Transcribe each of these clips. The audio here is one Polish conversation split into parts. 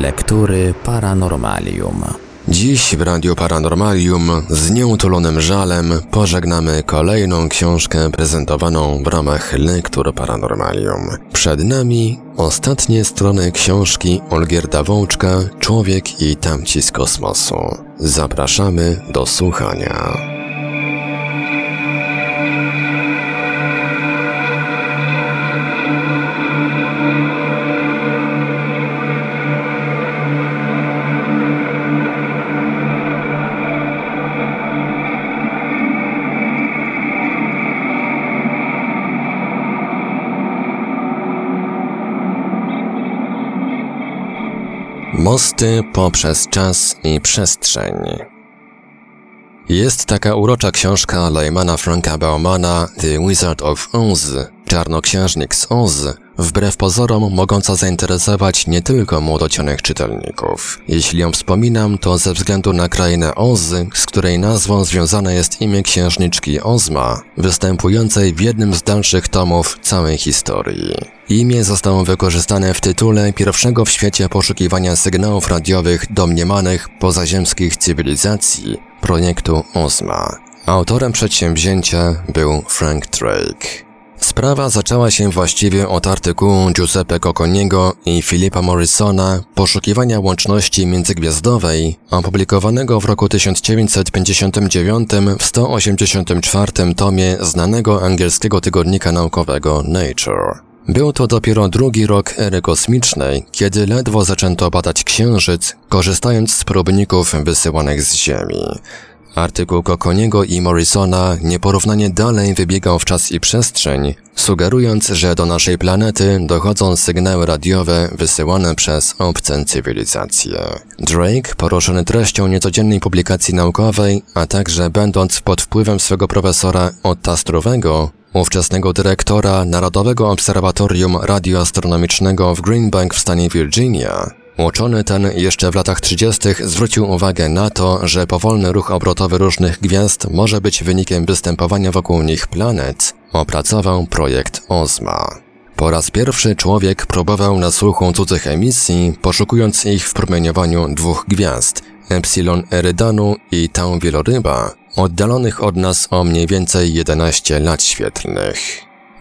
Lektury Paranormalium. Dziś w Radiu Paranormalium z nieutulonym żalem pożegnamy kolejną książkę prezentowaną w ramach Lektur Paranormalium. Przed nami ostatnie strony książki Olgierda Wączka Człowiek i tamci z kosmosu. Zapraszamy do słuchania. Mosty poprzez czas i przestrzeń. Jest taka urocza książka Leymana Franka Baumana The Wizard of Oz, Czarnoksiężnik z Oz, wbrew pozorom mogąca zainteresować nie tylko młodocionych czytelników. Jeśli ją wspominam, to ze względu na krainę Oz, z której nazwą związane jest imię księżniczki Ozma, występującej w jednym z dalszych tomów całej historii. Imię zostało wykorzystane w tytule pierwszego w świecie poszukiwania sygnałów radiowych domniemanych pozaziemskich cywilizacji, projektu Ozma. Autorem przedsięwzięcia był Frank Drake. Sprawa zaczęła się właściwie od artykułu Giuseppe Cocconiego i Philipa Morrisona Poszukiwania łączności międzygwiazdowej, opublikowanego w roku 1959 w 184 tomie znanego angielskiego tygodnika naukowego Nature. Był to dopiero drugi rok ery kosmicznej, kiedy ledwo zaczęto badać Księżyc, korzystając z próbników wysyłanych z Ziemi. Artykuł Kokoniego i Morrisona nieporównanie dalej wybiegał w czas i przestrzeń, sugerując, że do naszej planety dochodzą sygnały radiowe wysyłane przez obce cywilizacje. Drake, poruszony treścią niecodziennej publikacji naukowej, a także będąc pod wpływem swego profesora Otta Struwego, ówczesnego dyrektora Narodowego Obserwatorium Radioastronomicznego w Greenbank w stanie Virginia, Uczony ten jeszcze w latach 30. zwrócił uwagę na to, że powolny ruch obrotowy różnych gwiazd może być wynikiem występowania wokół nich planet. Opracował projekt OZMA. Po raz pierwszy człowiek próbował na słuchu cudzych emisji, poszukując ich w promieniowaniu dwóch gwiazd, Epsilon Erydanu i Tau Wieloryba, oddalonych od nas o mniej więcej 11 lat świetlnych.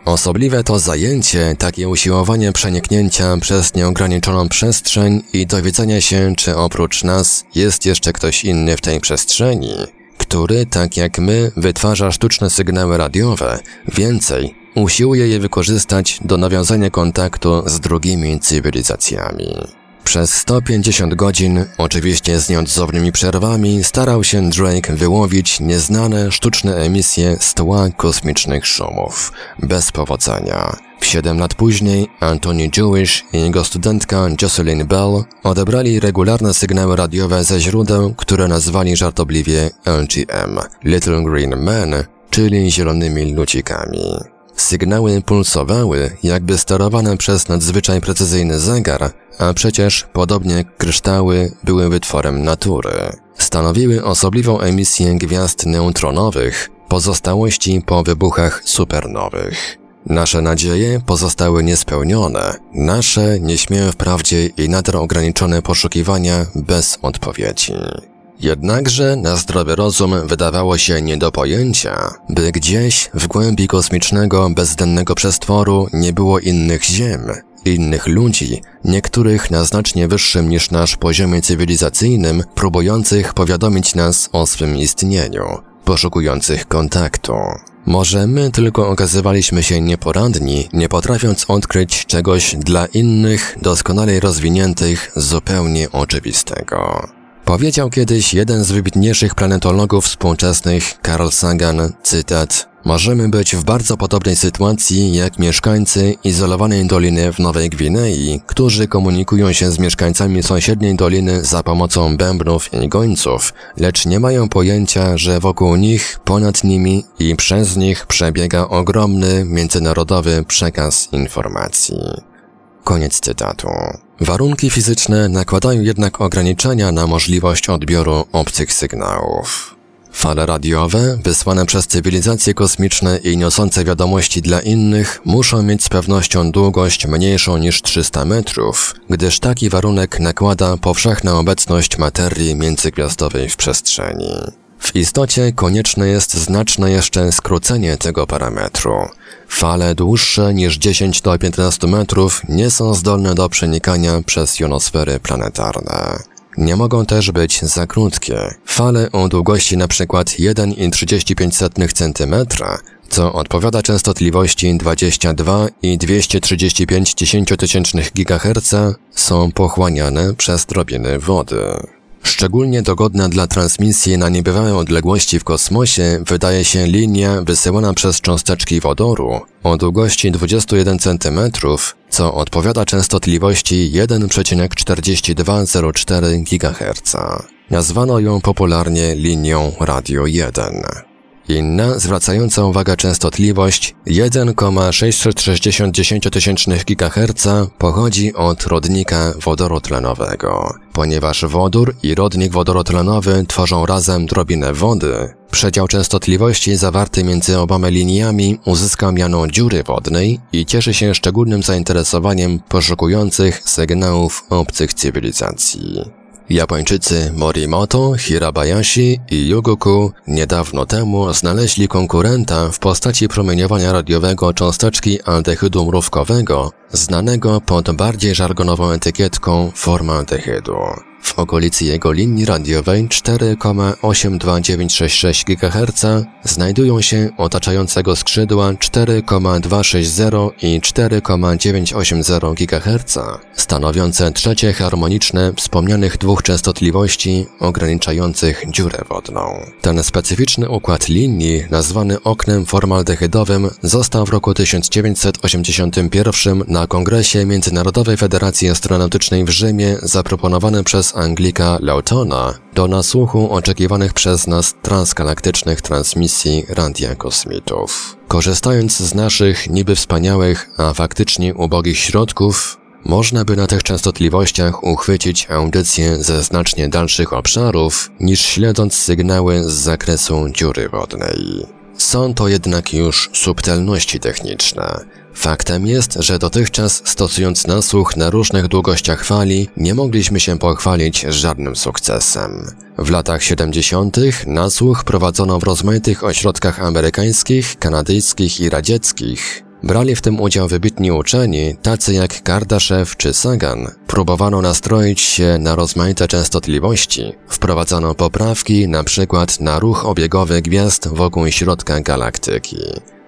Osobliwe to zajęcie, takie usiłowanie przeniknięcia przez nieograniczoną przestrzeń i dowiedzenia się, czy oprócz nas jest jeszcze ktoś inny w tej przestrzeni, który, tak jak my, wytwarza sztuczne sygnały radiowe, więcej, usiłuje je wykorzystać do nawiązania kontaktu z drugimi cywilizacjami. Przez 150 godzin, oczywiście z nieodzownymi przerwami, starał się Drake wyłowić nieznane sztuczne emisje z tła kosmicznych szumów. Bez powodzenia. W siedem lat później Anthony Jewish i jego studentka Jocelyn Bell odebrali regularne sygnały radiowe ze źródeł, które nazwali żartobliwie LGM Little Green Men, czyli zielonymi lucikami. Sygnały pulsowały, jakby sterowane przez nadzwyczaj precyzyjny zegar, a przecież, podobnie kryształy, były wytworem natury. Stanowiły osobliwą emisję gwiazd neutronowych, pozostałości po wybuchach supernowych. Nasze nadzieje pozostały niespełnione, nasze nieśmiałe wprawdzie i nader ograniczone poszukiwania bez odpowiedzi. Jednakże na zdrowy rozum wydawało się nie do pojęcia, by gdzieś w głębi kosmicznego, bezdennego przestworu nie było innych ziem, innych ludzi, niektórych na znacznie wyższym niż nasz poziomie cywilizacyjnym, próbujących powiadomić nas o swym istnieniu, poszukujących kontaktu. Może my tylko okazywaliśmy się nieporadni, nie potrafiąc odkryć czegoś dla innych, doskonale rozwiniętych, zupełnie oczywistego. Powiedział kiedyś jeden z wybitniejszych planetologów współczesnych, Carl Sagan, cytat, Możemy być w bardzo podobnej sytuacji jak mieszkańcy izolowanej doliny w Nowej Gwinei, którzy komunikują się z mieszkańcami sąsiedniej doliny za pomocą bębnów i gońców, lecz nie mają pojęcia, że wokół nich, ponad nimi i przez nich przebiega ogromny międzynarodowy przekaz informacji. Koniec cytatu. Warunki fizyczne nakładają jednak ograniczenia na możliwość odbioru obcych sygnałów. Fale radiowe, wysłane przez cywilizacje kosmiczne i niosące wiadomości dla innych, muszą mieć z pewnością długość mniejszą niż 300 metrów, gdyż taki warunek nakłada powszechna obecność materii międzygwiazdowej w przestrzeni. W istocie konieczne jest znaczne jeszcze skrócenie tego parametru. Fale dłuższe niż 10 do 15 metrów nie są zdolne do przenikania przez jonosfery planetarne. Nie mogą też być za krótkie. Fale o długości np. 1,35 cm, co odpowiada częstotliwości 22 i 235 dziesięciotysięcznych GHz, są pochłaniane przez drobiny wody. Szczególnie dogodna dla transmisji na niebywałe odległości w kosmosie wydaje się linia wysyłana przez cząsteczki wodoru o długości 21 cm, co odpowiada częstotliwości 1,4204 GHz. Nazwano ją popularnie linią Radio 1. Inna, zwracająca uwagę częstotliwość 1,660 GHz pochodzi od rodnika wodoru tlenowego. Ponieważ wodór i rodnik wodorotlenowy tworzą razem drobinę wody, przedział częstotliwości zawarty między oboma liniami uzyska miano dziury wodnej i cieszy się szczególnym zainteresowaniem poszukujących sygnałów obcych cywilizacji. Japończycy Morimoto, Hirabayashi i Yugoku niedawno temu znaleźli konkurenta w postaci promieniowania radiowego cząsteczki aldehydu mrówkowego, znanego pod bardziej żargonową etykietką formaldehydu. W okolicy jego linii radiowej 4,82966 GHz znajdują się otaczającego skrzydła 4,260 i 4,980 GHz, stanowiące trzecie harmoniczne wspomnianych dwóch częstotliwości ograniczających dziurę wodną. Ten specyficzny układ linii, nazwany oknem formaldehydowym, został w roku 1981 na Kongresie Międzynarodowej Federacji Astronautycznej w Rzymie zaproponowany przez Anglika Lautona do nasłuchu oczekiwanych przez nas transgalaktycznych transmisji radia kosmitów. Korzystając z naszych niby wspaniałych, a faktycznie ubogich środków, można by na tych częstotliwościach uchwycić audycję ze znacznie dalszych obszarów, niż śledząc sygnały z zakresu dziury wodnej. Są to jednak już subtelności techniczne, Faktem jest, że dotychczas stosując nasłuch na różnych długościach fali, nie mogliśmy się pochwalić żadnym sukcesem. W latach 70. nasłuch prowadzono w rozmaitych ośrodkach amerykańskich, kanadyjskich i radzieckich. Brali w tym udział wybitni uczeni, tacy jak Kardaszew czy Sagan. Próbowano nastroić się na rozmaite częstotliwości. Wprowadzano poprawki, na przykład na ruch obiegowy gwiazd wokół środka galaktyki.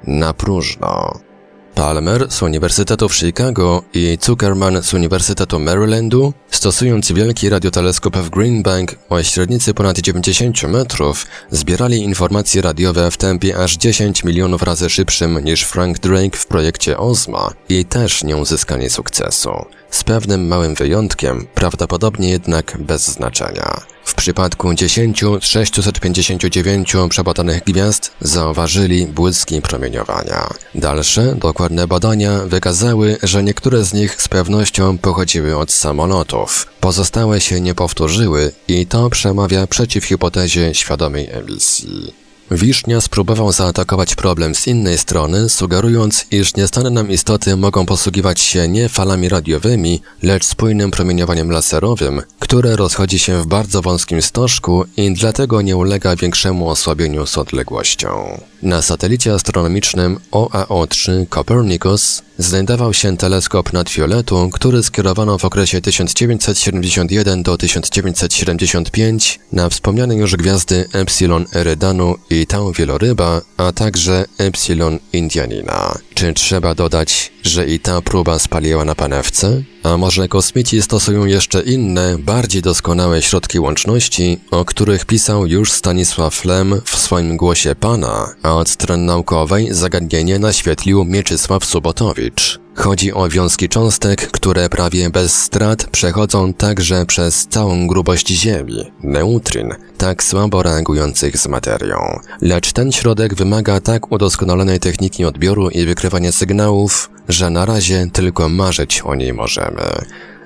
Na próżno. Palmer z Uniwersytetu w Chicago i Zuckerman z Uniwersytetu Marylandu, stosując wielki radioteleskop w Green Bank o średnicy ponad 90 metrów, zbierali informacje radiowe w tempie aż 10 milionów razy szybszym niż Frank Drake w projekcie OSMA i też nie uzyskali sukcesu z pewnym małym wyjątkiem, prawdopodobnie jednak bez znaczenia. W przypadku 10 z 659 przebadanych gwiazd zauważyli błyski promieniowania. Dalsze, dokładne badania wykazały, że niektóre z nich z pewnością pochodziły od samolotów. Pozostałe się nie powtórzyły i to przemawia przeciw hipotezie świadomej emisji. Wisznia spróbował zaatakować problem z innej strony, sugerując, iż niestane nam istoty mogą posługiwać się nie falami radiowymi, lecz spójnym promieniowaniem laserowym, które rozchodzi się w bardzo wąskim stożku i dlatego nie ulega większemu osłabieniu z odległością. Na satelicie astronomicznym OAO-3 Copernicus znajdował się teleskop nadfioletu, który skierowano w okresie 1971 do 1975 na wspomniane już gwiazdy Epsilon Eridanu i Tau Wieloryba, a także Epsilon Indianina. Czy trzeba dodać, że i ta próba spaliła na panewce? A może kosmici stosują jeszcze inne, bardziej doskonałe środki łączności, o których pisał już Stanisław Lem w swoim głosie Pana, a od strony naukowej zagadnienie naświetlił Mieczysław Subotowicz. Chodzi o wiązki cząstek, które prawie bez strat przechodzą także przez całą grubość Ziemi, neutryn, tak słabo reagujących z materią. Lecz ten środek wymaga tak udoskonalonej techniki odbioru i wykrywania sygnałów, że na razie tylko marzyć o niej możemy.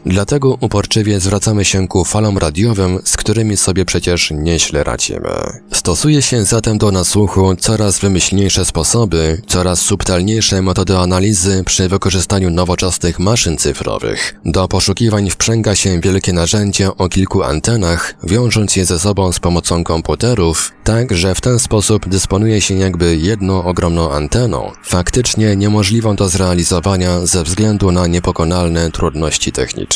Dlatego uporczywie zwracamy się ku falom radiowym, z którymi sobie przecież nieźle radzimy. Stosuje się zatem do nasłuchu coraz wymyślniejsze sposoby, coraz subtelniejsze metody analizy przy wykorzystaniu nowoczesnych maszyn cyfrowych. Do poszukiwań wprzęga się wielkie narzędzia o kilku antenach, wiążąc je ze sobą z pomocą komputerów, tak że w ten sposób dysponuje się jakby jedną ogromną anteną, faktycznie niemożliwą do zrealizowania ze względu na niepokonalne trudności techniczne.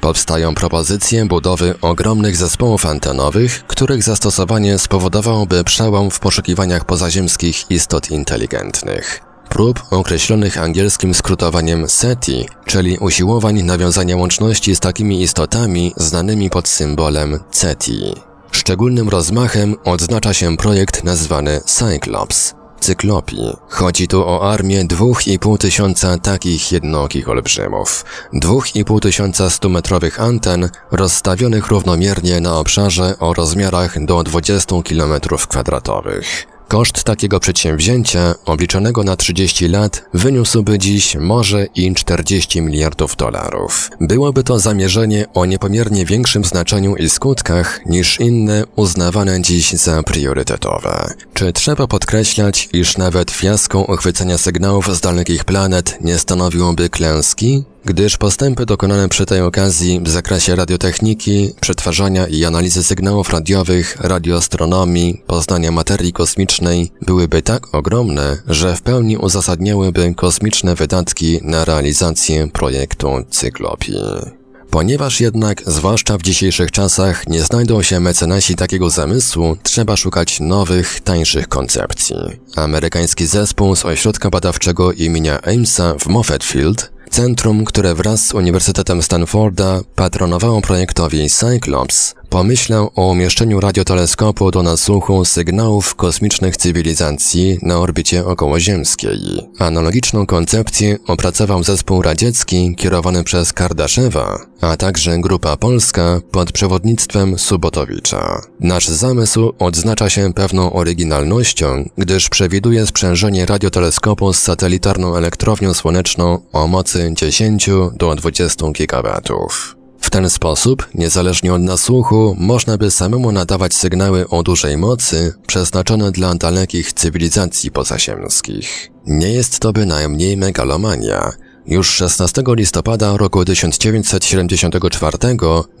Powstają propozycje budowy ogromnych zespołów antenowych, których zastosowanie spowodowałoby przełom w poszukiwaniach pozaziemskich istot inteligentnych. Prób określonych angielskim skrótowaniem SETI, czyli usiłowań nawiązania łączności z takimi istotami znanymi pod symbolem CETI. Szczególnym rozmachem odznacza się projekt nazwany Cyclops, cyklopii. Chodzi tu o armię 2,5 tysiąca takich jednokich olbrzymów. 2,5 tysiąca 100-metrowych anten rozstawionych równomiernie na obszarze o rozmiarach do 20 km kwadratowych. Koszt takiego przedsięwzięcia, obliczonego na 30 lat, wyniósłby dziś może i 40 miliardów dolarów. Byłoby to zamierzenie o niepomiernie większym znaczeniu i skutkach niż inne uznawane dziś za priorytetowe. Czy trzeba podkreślać, iż nawet fiasko uchwycenia sygnałów z dalekich planet nie stanowiłoby klęski? Gdyż postępy dokonane przy tej okazji w zakresie radiotechniki, przetwarzania i analizy sygnałów radiowych, radioastronomii, poznania materii kosmicznej byłyby tak ogromne, że w pełni uzasadniałyby kosmiczne wydatki na realizację projektu cyklopii. Ponieważ jednak, zwłaszcza w dzisiejszych czasach, nie znajdą się mecenasi takiego zamysłu, trzeba szukać nowych, tańszych koncepcji. Amerykański zespół z ośrodka badawczego imienia Amesa w Moffatfield Centrum, które wraz z Uniwersytetem Stanforda patronowało projektowi Cyclops, Pomyślał o umieszczeniu radioteleskopu do nasłuchu sygnałów kosmicznych cywilizacji na orbicie okołoziemskiej. Analogiczną koncepcję opracował zespół radziecki kierowany przez Kardaszewa, a także grupa polska pod przewodnictwem Subotowicza. Nasz zamysł odznacza się pewną oryginalnością, gdyż przewiduje sprzężenie radioteleskopu z satelitarną elektrownią słoneczną o mocy 10 do 20 gigawatów. W ten sposób, niezależnie od nasłuchu, można by samemu nadawać sygnały o dużej mocy przeznaczone dla dalekich cywilizacji pozaziemskich. Nie jest to bynajmniej megalomania, już 16 listopada roku 1974,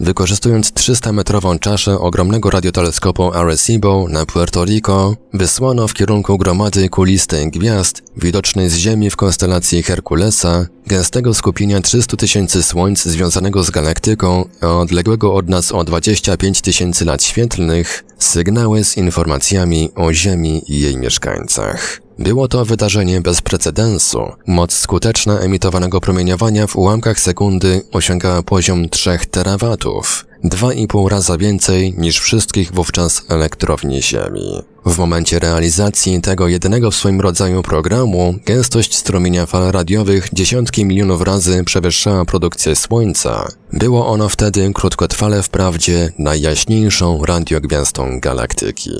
wykorzystując 300-metrową czaszę ogromnego radioteleskopu Arecibo na Puerto Rico, wysłano w kierunku gromady kulistej gwiazd, widocznej z Ziemi w konstelacji Herkulesa, gęstego skupienia 300 tysięcy słońc związanego z galaktyką, odległego od nas o 25 tysięcy lat świetlnych, sygnały z informacjami o Ziemi i jej mieszkańcach. Było to wydarzenie bez precedensu. Moc skuteczna emitowanego promieniowania w ułamkach sekundy osiągała poziom 3 terawatów, 2,5 raza więcej niż wszystkich wówczas elektrowni Ziemi. W momencie realizacji tego jedynego w swoim rodzaju programu gęstość strumienia fal radiowych dziesiątki milionów razy przewyższała produkcję Słońca. Było ono wtedy krótkotrwale wprawdzie najjaśniejszą radiogwiazdą galaktyki.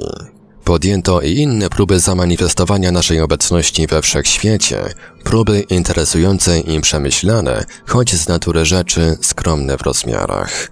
Podjęto i inne próby zamanifestowania naszej obecności we wszechświecie, próby interesujące i przemyślane, choć z natury rzeczy skromne w rozmiarach.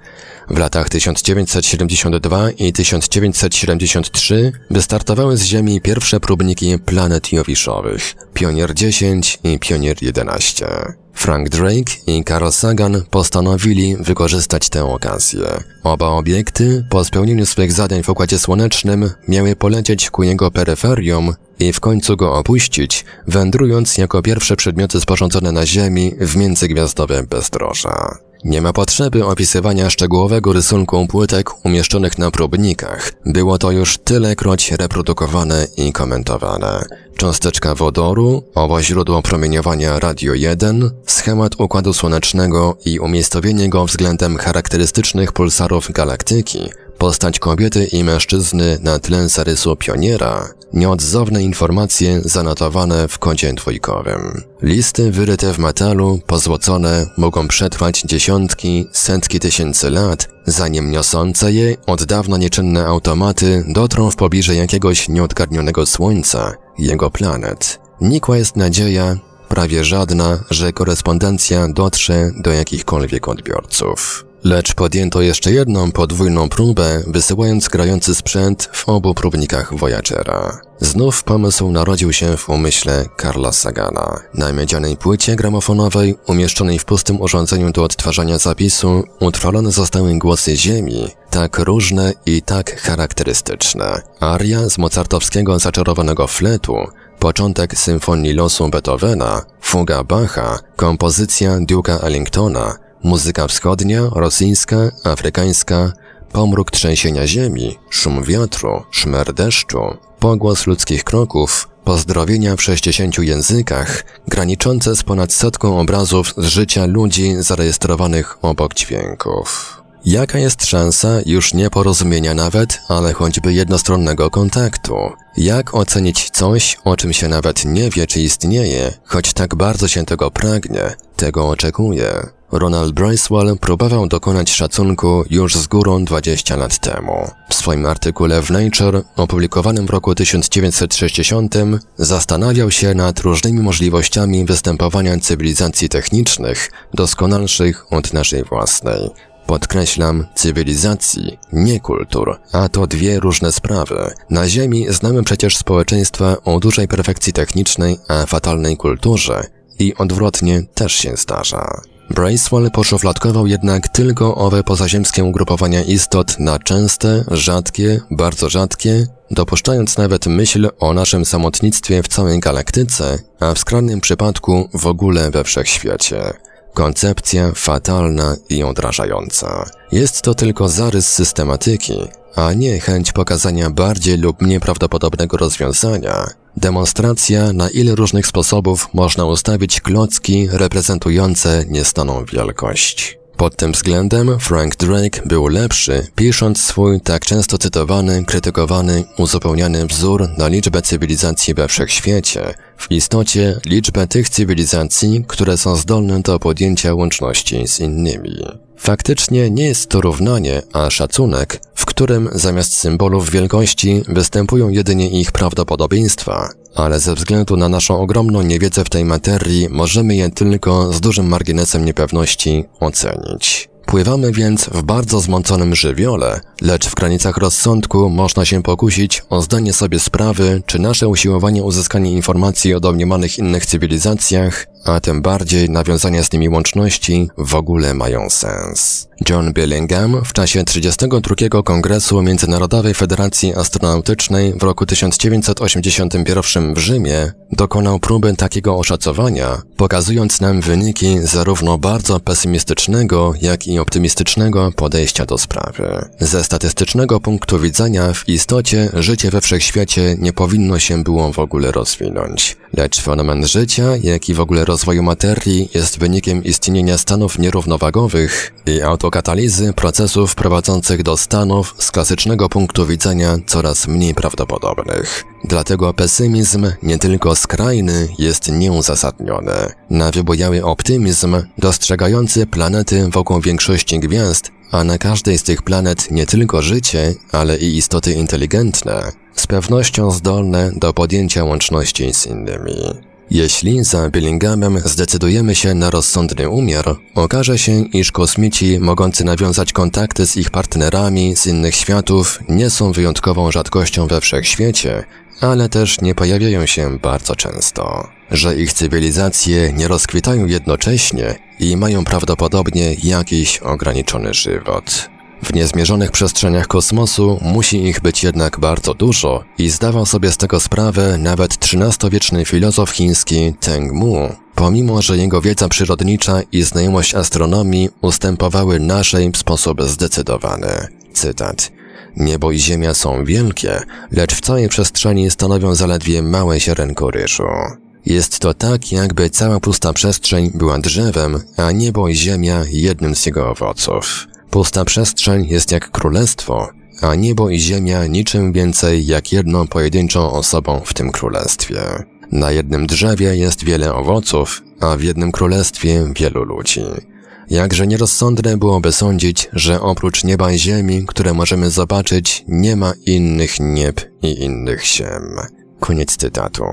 W latach 1972 i 1973 wystartowały z Ziemi pierwsze próbniki planet jowiszowych, Pionier 10 i Pionier 11. Frank Drake i Carl Sagan postanowili wykorzystać tę okazję. Oba obiekty, po spełnieniu swych zadań w Układzie Słonecznym, miały polecieć ku jego peryferium i w końcu go opuścić, wędrując jako pierwsze przedmioty sporządzone na Ziemi w międzygwiazdowe bezdroża. Nie ma potrzeby opisywania szczegółowego rysunku płytek umieszczonych na próbnikach. Było to już tylekroć reprodukowane i komentowane. Cząsteczka wodoru, owo źródło promieniowania radio 1, schemat układu słonecznego i umiejscowienie go względem charakterystycznych pulsarów galaktyki, postać kobiety i mężczyzny na tle zarysu pioniera, nieodzowne informacje zanotowane w kodzie dwójkowym. Listy wyryte w metalu, pozłocone, mogą przetrwać dziesiątki, setki tysięcy lat, zanim niosące je od dawna nieczynne automaty dotrą w pobliże jakiegoś nieodgarnionego słońca, jego planet. Nikła jest nadzieja, prawie żadna, że korespondencja dotrze do jakichkolwiek odbiorców. Lecz podjęto jeszcze jedną podwójną próbę, wysyłając grający sprzęt w obu próbnikach Voyagera. Znów pomysł narodził się w umyśle Karla Sagana. Na miedzianej płycie gramofonowej, umieszczonej w pustym urządzeniu do odtwarzania zapisu, utrwalone zostały głosy Ziemi, tak różne i tak charakterystyczne. Aria z mozartowskiego zaczarowanego fletu, początek symfonii losu Beethovena, fuga Bacha, kompozycja Duke'a Ellingtona, muzyka wschodnia, rosyjska, afrykańska, pomruk trzęsienia ziemi, szum wiatru, szmer deszczu, pogłos ludzkich kroków, pozdrowienia w 60 językach, graniczące z ponad setką obrazów z życia ludzi zarejestrowanych obok dźwięków. Jaka jest szansa już nie porozumienia nawet, ale choćby jednostronnego kontaktu? Jak ocenić coś, o czym się nawet nie wie, czy istnieje, choć tak bardzo się tego pragnie, tego oczekuje? Ronald Bracewell próbował dokonać szacunku już z górą 20 lat temu. W swoim artykule w Nature, opublikowanym w roku 1960, zastanawiał się nad różnymi możliwościami występowania cywilizacji technicznych, doskonalszych od naszej własnej. Podkreślam, cywilizacji, nie kultur, a to dwie różne sprawy. Na Ziemi znamy przecież społeczeństwa o dużej perfekcji technicznej, a fatalnej kulturze i odwrotnie też się zdarza. Bracewell poszufladkował jednak tylko owe pozaziemskie ugrupowania istot na częste, rzadkie, bardzo rzadkie, dopuszczając nawet myśl o naszym samotnictwie w całej galaktyce, a w skrajnym przypadku w ogóle we wszechświecie. Koncepcja fatalna i odrażająca. Jest to tylko zarys systematyki, a nie chęć pokazania bardziej lub mniej prawdopodobnego rozwiązania. Demonstracja, na ile różnych sposobów można ustawić klocki reprezentujące niestaną wielkość. Pod tym względem Frank Drake był lepszy, pisząc swój tak często cytowany, krytykowany, uzupełniany wzór na liczbę cywilizacji we wszechświecie, w istocie liczbę tych cywilizacji, które są zdolne do podjęcia łączności z innymi. Faktycznie nie jest to równanie, a szacunek, w którym zamiast symbolów wielkości występują jedynie ich prawdopodobieństwa, ale ze względu na naszą ogromną niewiedzę w tej materii możemy je tylko z dużym marginesem niepewności ocenić. Pływamy więc w bardzo zmąconym żywiole, lecz w granicach rozsądku można się pokusić o zdanie sobie sprawy, czy nasze usiłowanie uzyskania informacji o domniemanych innych cywilizacjach, a tym bardziej nawiązania z nimi łączności, w ogóle mają sens. John Billingham w czasie 32. Kongresu Międzynarodowej Federacji Astronautycznej w roku 1981 w Rzymie dokonał próby takiego oszacowania, pokazując nam wyniki zarówno bardzo pesymistycznego, jak i optymistycznego podejścia do sprawy. Ze statystycznego punktu widzenia w istocie życie we wszechświecie nie powinno się było w ogóle rozwinąć, lecz fenomen życia, jak i w ogóle rozwoju materii jest wynikiem istnienia stanów nierównowagowych i autokatalizy procesów prowadzących do stanów z klasycznego punktu widzenia coraz mniej prawdopodobnych. Dlatego pesymizm, nie tylko skrajny, jest nieuzasadniony. Na wybojały optymizm, dostrzegający planety wokół większości gwiazd, a na każdej z tych planet nie tylko życie, ale i istoty inteligentne, z pewnością zdolne do podjęcia łączności z innymi. Jeśli za Billinghamem zdecydujemy się na rozsądny umiar, okaże się, iż kosmici mogący nawiązać kontakty z ich partnerami z innych światów nie są wyjątkową rzadkością we wszechświecie, ale też nie pojawiają się bardzo często. Że ich cywilizacje nie rozkwitają jednocześnie i mają prawdopodobnie jakiś ograniczony żywot. W niezmierzonych przestrzeniach kosmosu musi ich być jednak bardzo dużo i zdawał sobie z tego sprawę nawet XIII-wieczny filozof chiński Teng Mu, pomimo że jego wiedza przyrodnicza i znajomość astronomii ustępowały naszej w sposób zdecydowany. Cytat. Niebo i ziemia są wielkie, lecz w całej przestrzeni stanowią zaledwie małe ziarenko ryżu. Jest to tak, jakby cała pusta przestrzeń była drzewem, a niebo i ziemia jednym z jego owoców. Pusta przestrzeń jest jak królestwo, a niebo i ziemia niczym więcej jak jedną pojedynczą osobą w tym królestwie. Na jednym drzewie jest wiele owoców, a w jednym królestwie wielu ludzi. Jakże nierozsądne byłoby sądzić, że oprócz nieba i ziemi, które możemy zobaczyć, nie ma innych nieb i innych ziem. Koniec cytatu.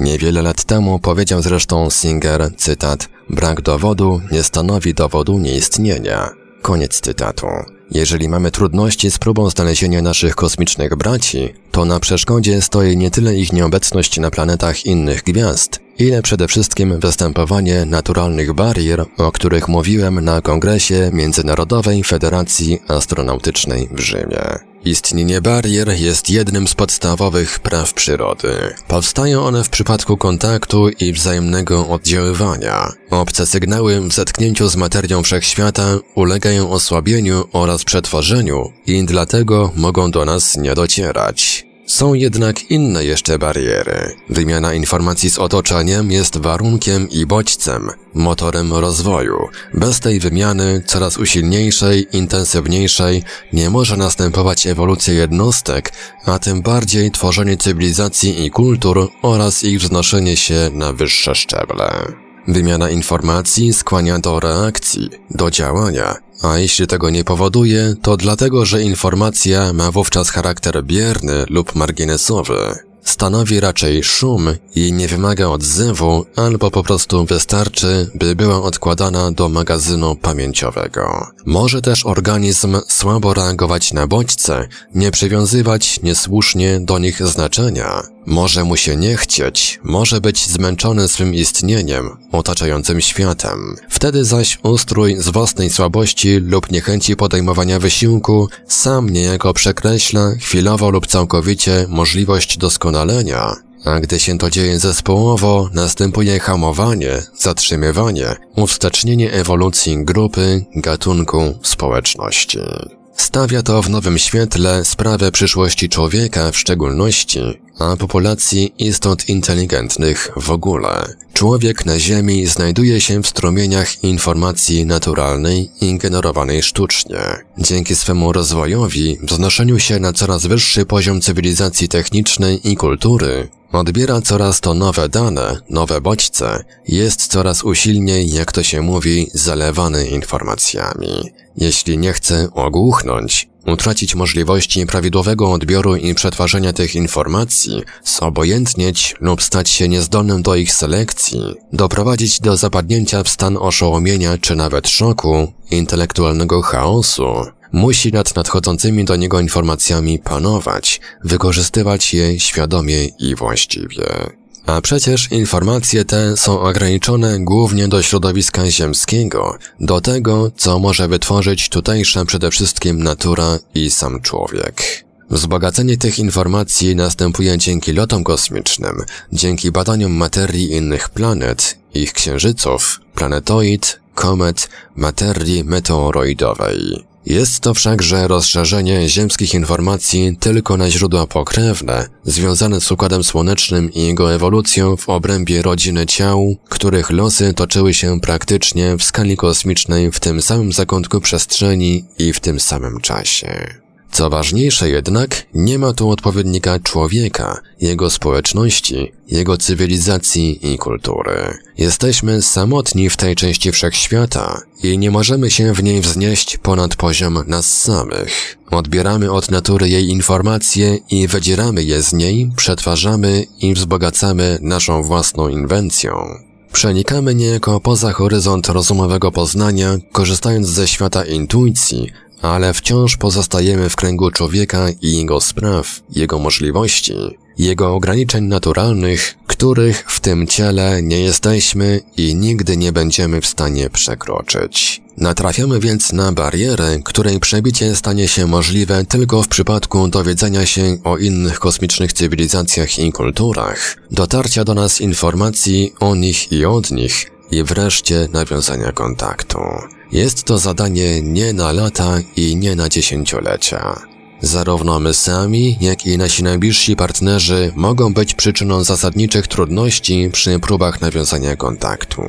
Niewiele lat temu powiedział zresztą Singer, cytat, brak dowodu nie stanowi dowodu nieistnienia. Koniec cytatu. Jeżeli mamy trudności z próbą znalezienia naszych kosmicznych braci, to na przeszkodzie stoi nie tyle ich nieobecność na planetach innych gwiazd, ile przede wszystkim występowanie naturalnych barier, o których mówiłem na kongresie Międzynarodowej Federacji Astronautycznej w Rzymie. Istnienie barier jest jednym z podstawowych praw przyrody. Powstają one w przypadku kontaktu i wzajemnego oddziaływania. Obce sygnały w zetknięciu z materią wszechświata ulegają osłabieniu oraz przetworzeniu i dlatego mogą do nas nie docierać. Są jednak inne jeszcze bariery. Wymiana informacji z otoczeniem jest warunkiem i bodźcem, motorem rozwoju. Bez tej wymiany, coraz usilniejszej, intensywniejszej, nie może następować ewolucja jednostek, a tym bardziej tworzenie cywilizacji i kultur oraz ich wznoszenie się na wyższe szczeble. Wymiana informacji skłania do reakcji, do działania, a jeśli tego nie powoduje, to dlatego, że informacja ma wówczas charakter bierny lub marginesowy. Stanowi raczej szum i nie wymaga odzewu, albo po prostu wystarczy, by była odkładana do magazynu pamięciowego. Może też organizm słabo reagować na bodźce, nie przywiązywać niesłusznie do nich znaczenia. Może mu się nie chcieć, może być zmęczony swym istnieniem, otaczającym światem. Wtedy zaś ustrój z własnej słabości lub niechęci podejmowania wysiłku sam niejako przekreśla chwilowo lub całkowicie możliwość doskonalenia, a gdy się to dzieje zespołowo, następuje hamowanie, zatrzymywanie, uwstecznienie ewolucji grupy, gatunku, społeczności. Stawia to w nowym świetle sprawę przyszłości człowieka w szczególności, a populacji istot inteligentnych w ogóle. Człowiek na Ziemi znajduje się w strumieniach informacji naturalnej i generowanej sztucznie. Dzięki swemu rozwojowi, wznoszeniu się na coraz wyższy poziom cywilizacji technicznej i kultury, Odbiera coraz to nowe dane, nowe bodźce, jest coraz usilniej, jak to się mówi, zalewany informacjami. Jeśli nie chce ogłuchnąć, utracić możliwości prawidłowego odbioru i przetwarzania tych informacji, zobojętnieć lub stać się niezdolnym do ich selekcji, doprowadzić do zapadnięcia w stan oszołomienia czy nawet szoku, intelektualnego chaosu, musi nad nadchodzącymi do niego informacjami panować, wykorzystywać je świadomie i właściwie. A przecież informacje te są ograniczone głównie do środowiska ziemskiego, do tego, co może wytworzyć tutejsza przede wszystkim natura i sam człowiek. Wzbogacenie tych informacji następuje dzięki lotom kosmicznym, dzięki badaniom materii innych planet, ich księżyców, planetoid, komet, materii meteoroidowej. Jest to wszakże rozszerzenie ziemskich informacji tylko na źródła pokrewne, związane z Układem Słonecznym i jego ewolucją w obrębie rodziny ciał, których losy toczyły się praktycznie w skali kosmicznej w tym samym zakątku przestrzeni i w tym samym czasie. Co ważniejsze jednak, nie ma tu odpowiednika człowieka, jego społeczności, jego cywilizacji i kultury. Jesteśmy samotni w tej części wszechświata i nie możemy się w niej wznieść ponad poziom nas samych. Odbieramy od natury jej informacje i wydzieramy je z niej, przetwarzamy i wzbogacamy naszą własną inwencją. Przenikamy niejako poza horyzont rozumowego poznania, korzystając ze świata intuicji, ale wciąż pozostajemy w kręgu człowieka i jego spraw, jego możliwości, jego ograniczeń naturalnych, których w tym ciele nie jesteśmy i nigdy nie będziemy w stanie przekroczyć. Natrafiamy więc na barierę, której przebicie stanie się możliwe tylko w przypadku dowiedzenia się o innych kosmicznych cywilizacjach i kulturach, dotarcia do nas informacji o nich i od nich i wreszcie nawiązania kontaktu. Jest to zadanie nie na lata i nie na dziesięciolecia. Zarówno my sami, jak i nasi najbliżsi partnerzy mogą być przyczyną zasadniczych trudności przy próbach nawiązania kontaktu.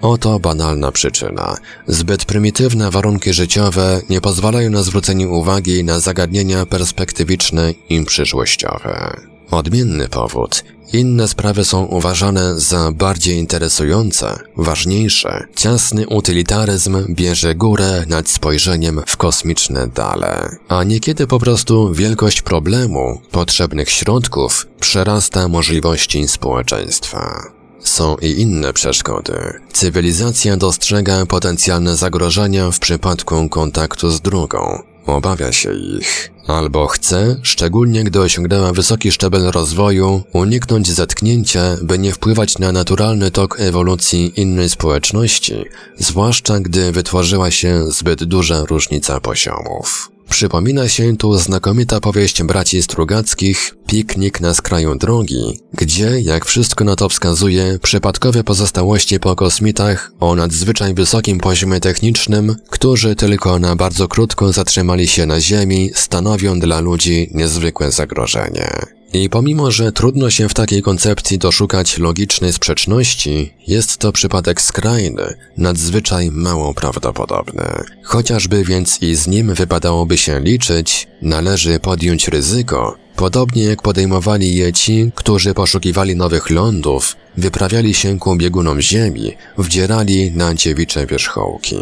Oto banalna przyczyna. Zbyt prymitywne warunki życiowe nie pozwalają na zwrócenie uwagi na zagadnienia perspektywiczne i przyszłościowe. Odmienny powód. Inne sprawy są uważane za bardziej interesujące, ważniejsze. Ciasny utylitaryzm bierze górę nad spojrzeniem w kosmiczne dale. A niekiedy po prostu wielkość problemu, potrzebnych środków, przerasta możliwości społeczeństwa. Są i inne przeszkody. Cywilizacja dostrzega potencjalne zagrożenia w przypadku kontaktu z drugą. Obawia się ich. Albo chce, szczególnie gdy osiągnęła wysoki szczebel rozwoju, uniknąć zetknięcia, by nie wpływać na naturalny tok ewolucji innej społeczności, zwłaszcza gdy wytworzyła się zbyt duża różnica poziomów. Przypomina się tu znakomita powieść braci Strugackich Piknik na skraju drogi, gdzie, jak wszystko na to wskazuje, przypadkowe pozostałości po kosmitach o nadzwyczaj wysokim poziomie technicznym, którzy tylko na bardzo krótko zatrzymali się na Ziemi, stanowią dla ludzi niezwykłe zagrożenie. I pomimo, że trudno się w takiej koncepcji doszukać logicznej sprzeczności, jest to przypadek skrajny, nadzwyczaj mało prawdopodobny. Chociażby więc i z nim wypadałoby się liczyć, należy podjąć ryzyko, podobnie jak podejmowali je ci, którzy poszukiwali nowych lądów, wyprawiali się ku biegunom ziemi, wdzierali na dziewicze wierzchołki.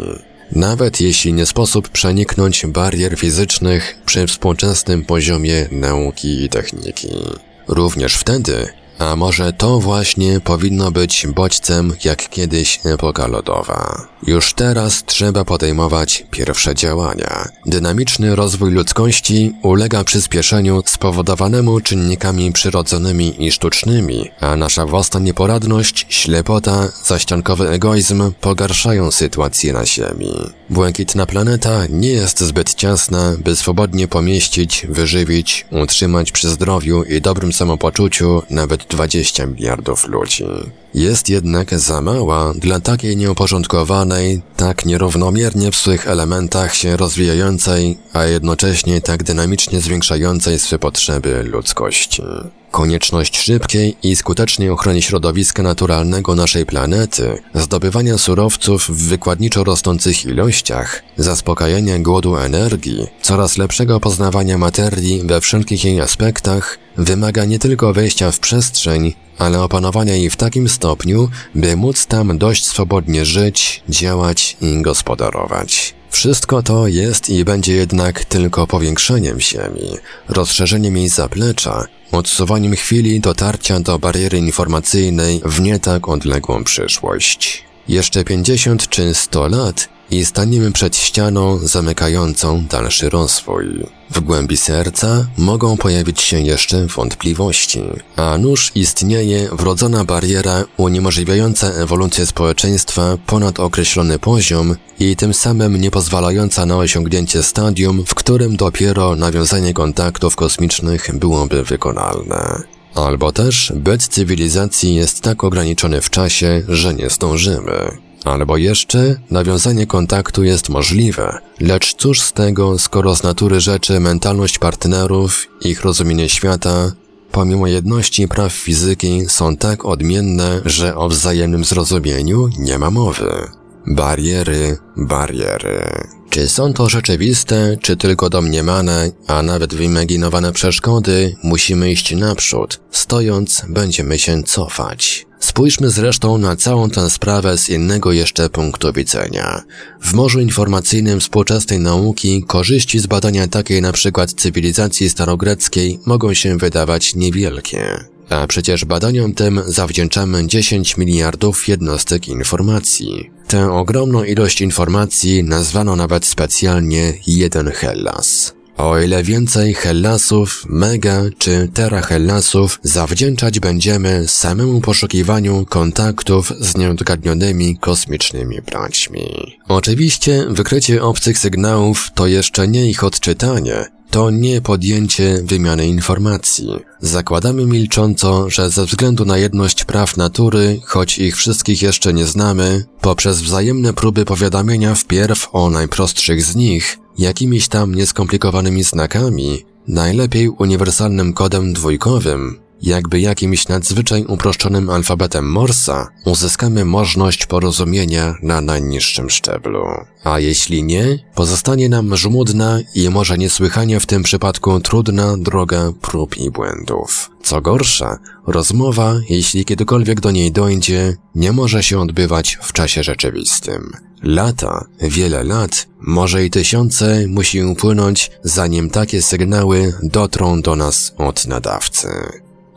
Nawet jeśli nie sposób przeniknąć barier fizycznych przy współczesnym poziomie nauki i techniki. Również wtedy, a może to właśnie powinno być bodźcem jak kiedyś epoka lodowa. Już teraz trzeba podejmować pierwsze działania. Dynamiczny rozwój ludzkości ulega przyspieszeniu spowodowanemu czynnikami przyrodzonymi i sztucznymi, a nasza własna nieporadność, ślepota, zaściankowy egoizm pogarszają sytuację na Ziemi. Błękitna planeta nie jest zbyt ciasna, by swobodnie pomieścić, wyżywić, utrzymać przy zdrowiu i dobrym samopoczuciu nawet 20 miliardów ludzi. Jest jednak za mała dla takiej nieuporządkowanej, tak nierównomiernie w swych elementach się rozwijającej, a jednocześnie tak dynamicznie zwiększającej swe potrzeby ludzkości. Konieczność szybkiej i skutecznej ochrony środowiska naturalnego naszej planety, zdobywania surowców w wykładniczo rosnących ilościach, zaspokajania głodu energii, coraz lepszego poznawania materii we wszelkich jej aspektach, wymaga nie tylko wejścia w przestrzeń, ale opanowania jej w takim stopniu, by móc tam dość swobodnie żyć, działać i gospodarować. Wszystko to jest i będzie jednak tylko powiększeniem Ziemi, rozszerzeniem jej zaplecza, odsuwaniem chwili dotarcia do bariery informacyjnej w nie tak odległą przyszłość. Jeszcze 50 czy 100 lat i staniemy przed ścianą zamykającą dalszy rozwój. W głębi serca mogą pojawić się jeszcze wątpliwości, a nuż istnieje wrodzona bariera uniemożliwiająca ewolucję społeczeństwa ponad określony poziom i tym samym nie pozwalająca na osiągnięcie stadium, w którym dopiero nawiązanie kontaktów kosmicznych byłoby wykonalne. Albo też byt cywilizacji jest tak ograniczony w czasie, że nie zdążymy. Albo jeszcze nawiązanie kontaktu jest możliwe, lecz cóż z tego, skoro z natury rzeczy mentalność partnerów, ich rozumienie świata, pomimo jedności praw fizyki są tak odmienne, że o wzajemnym zrozumieniu nie ma mowy. Bariery, bariery. Czy są to rzeczywiste, czy tylko domniemane, a nawet wyimaginowane przeszkody, musimy iść naprzód. Stojąc, będziemy się cofać. Spójrzmy zresztą na całą tę sprawę z innego jeszcze punktu widzenia. W morzu informacyjnym współczesnej nauki korzyści z badania takiej na przykład cywilizacji starogreckiej mogą się wydawać niewielkie. A przecież badaniom tym zawdzięczamy 10 miliardów jednostek informacji. Tę ogromną ilość informacji nazwano nawet specjalnie jeden Hellas. O ile więcej Hellasów, mega czy terahellasów zawdzięczać będziemy samemu poszukiwaniu kontaktów z nieodgadnionymi kosmicznymi braćmi. Oczywiście wykrycie obcych sygnałów to jeszcze nie ich odczytanie, to nie podjęcie wymiany informacji. Zakładamy milcząco, że ze względu na jedność praw natury, choć ich wszystkich jeszcze nie znamy, poprzez wzajemne próby powiadamiania wpierw o najprostszych z nich, jakimiś tam nieskomplikowanymi znakami, najlepiej uniwersalnym kodem dwójkowym, jakby jakimś nadzwyczaj uproszczonym alfabetem Morsa, uzyskamy możliwość porozumienia na najniższym szczeblu. A jeśli nie, pozostanie nam żmudna i może niesłychanie w tym przypadku trudna droga prób i błędów. Co gorsza, rozmowa, jeśli kiedykolwiek do niej dojdzie, nie może się odbywać w czasie rzeczywistym. Lata, wiele lat, może i tysiące musi upłynąć, zanim takie sygnały dotrą do nas od nadawcy.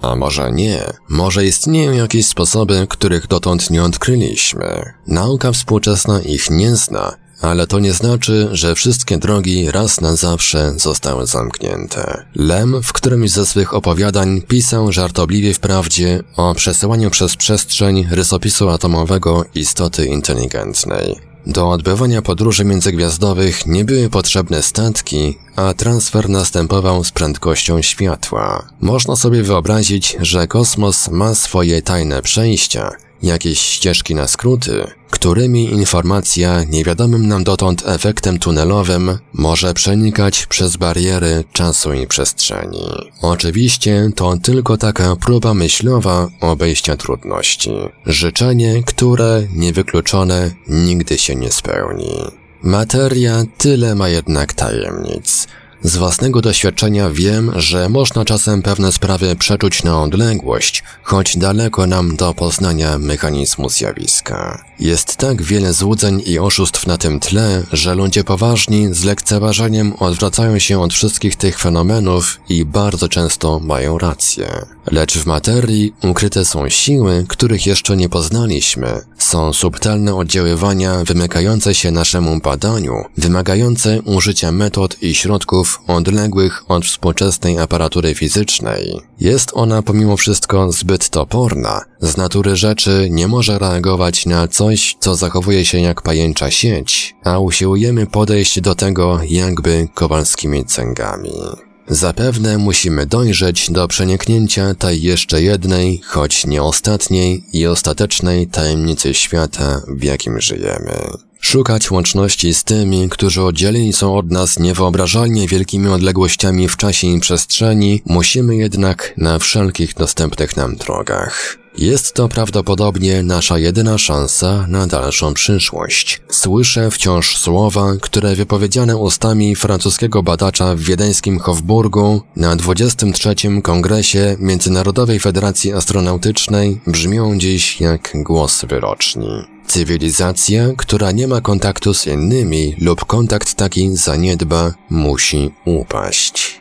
A może nie, może istnieją jakieś sposoby, których dotąd nie odkryliśmy. Nauka współczesna ich nie zna, ale to nie znaczy, że wszystkie drogi raz na zawsze zostały zamknięte. Lem w którymś ze swych opowiadań pisał żartobliwie wprawdzie o przesyłaniu przez przestrzeń rysopisu atomowego istoty inteligentnej. Do odbywania podróży międzygwiazdowych nie były potrzebne statki, a transfer następował z prędkością światła. Można sobie wyobrazić, że kosmos ma swoje tajne przejścia, jakieś ścieżki na skróty, którymi informacja niewiadomym nam dotąd efektem tunelowym może przenikać przez bariery czasu i przestrzeni. Oczywiście to tylko taka próba myślowa obejścia trudności. Życzenie, które, niewykluczone, nigdy się nie spełni. Materia tyle ma jednak tajemnic. Z własnego doświadczenia wiem, że można czasem pewne sprawy przeczuć na odległość, choć daleko nam do poznania mechanizmu zjawiska. Jest tak wiele złudzeń i oszustw na tym tle, że ludzie poważni z lekceważeniem odwracają się od wszystkich tych fenomenów i bardzo często mają rację. Lecz w materii ukryte są siły, których jeszcze nie poznaliśmy. Są subtelne oddziaływania wymykające się naszemu badaniu, wymagające użycia metod i środków odległych od współczesnej aparatury fizycznej. Jest ona pomimo wszystko zbyt toporna, z natury rzeczy nie może reagować na coś, co zachowuje się jak pajęcza sieć, a usiłujemy podejść do tego jakby kowalskimi cęgami. Zapewne musimy dojrzeć do przeniknięcia tej jeszcze jednej, choć nie ostatniej i ostatecznej tajemnicy świata, w jakim żyjemy. Szukać łączności z tymi, którzy oddzieleni są od nas niewyobrażalnie wielkimi odległościami w czasie i przestrzeni, musimy jednak na wszelkich dostępnych nam drogach. Jest to prawdopodobnie nasza jedyna szansa na dalszą przyszłość. Słyszę wciąż słowa, które wypowiedziane ustami francuskiego badacza w wiedeńskim Hofburgu na 23. Kongresie Międzynarodowej Federacji Astronautycznej brzmią dziś jak głos wyroczni. Cywilizacja, która nie ma kontaktu z innymi lub kontakt taki zaniedba, musi upaść.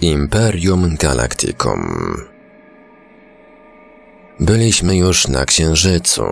Imperium Galacticum Byliśmy już na Księżycu.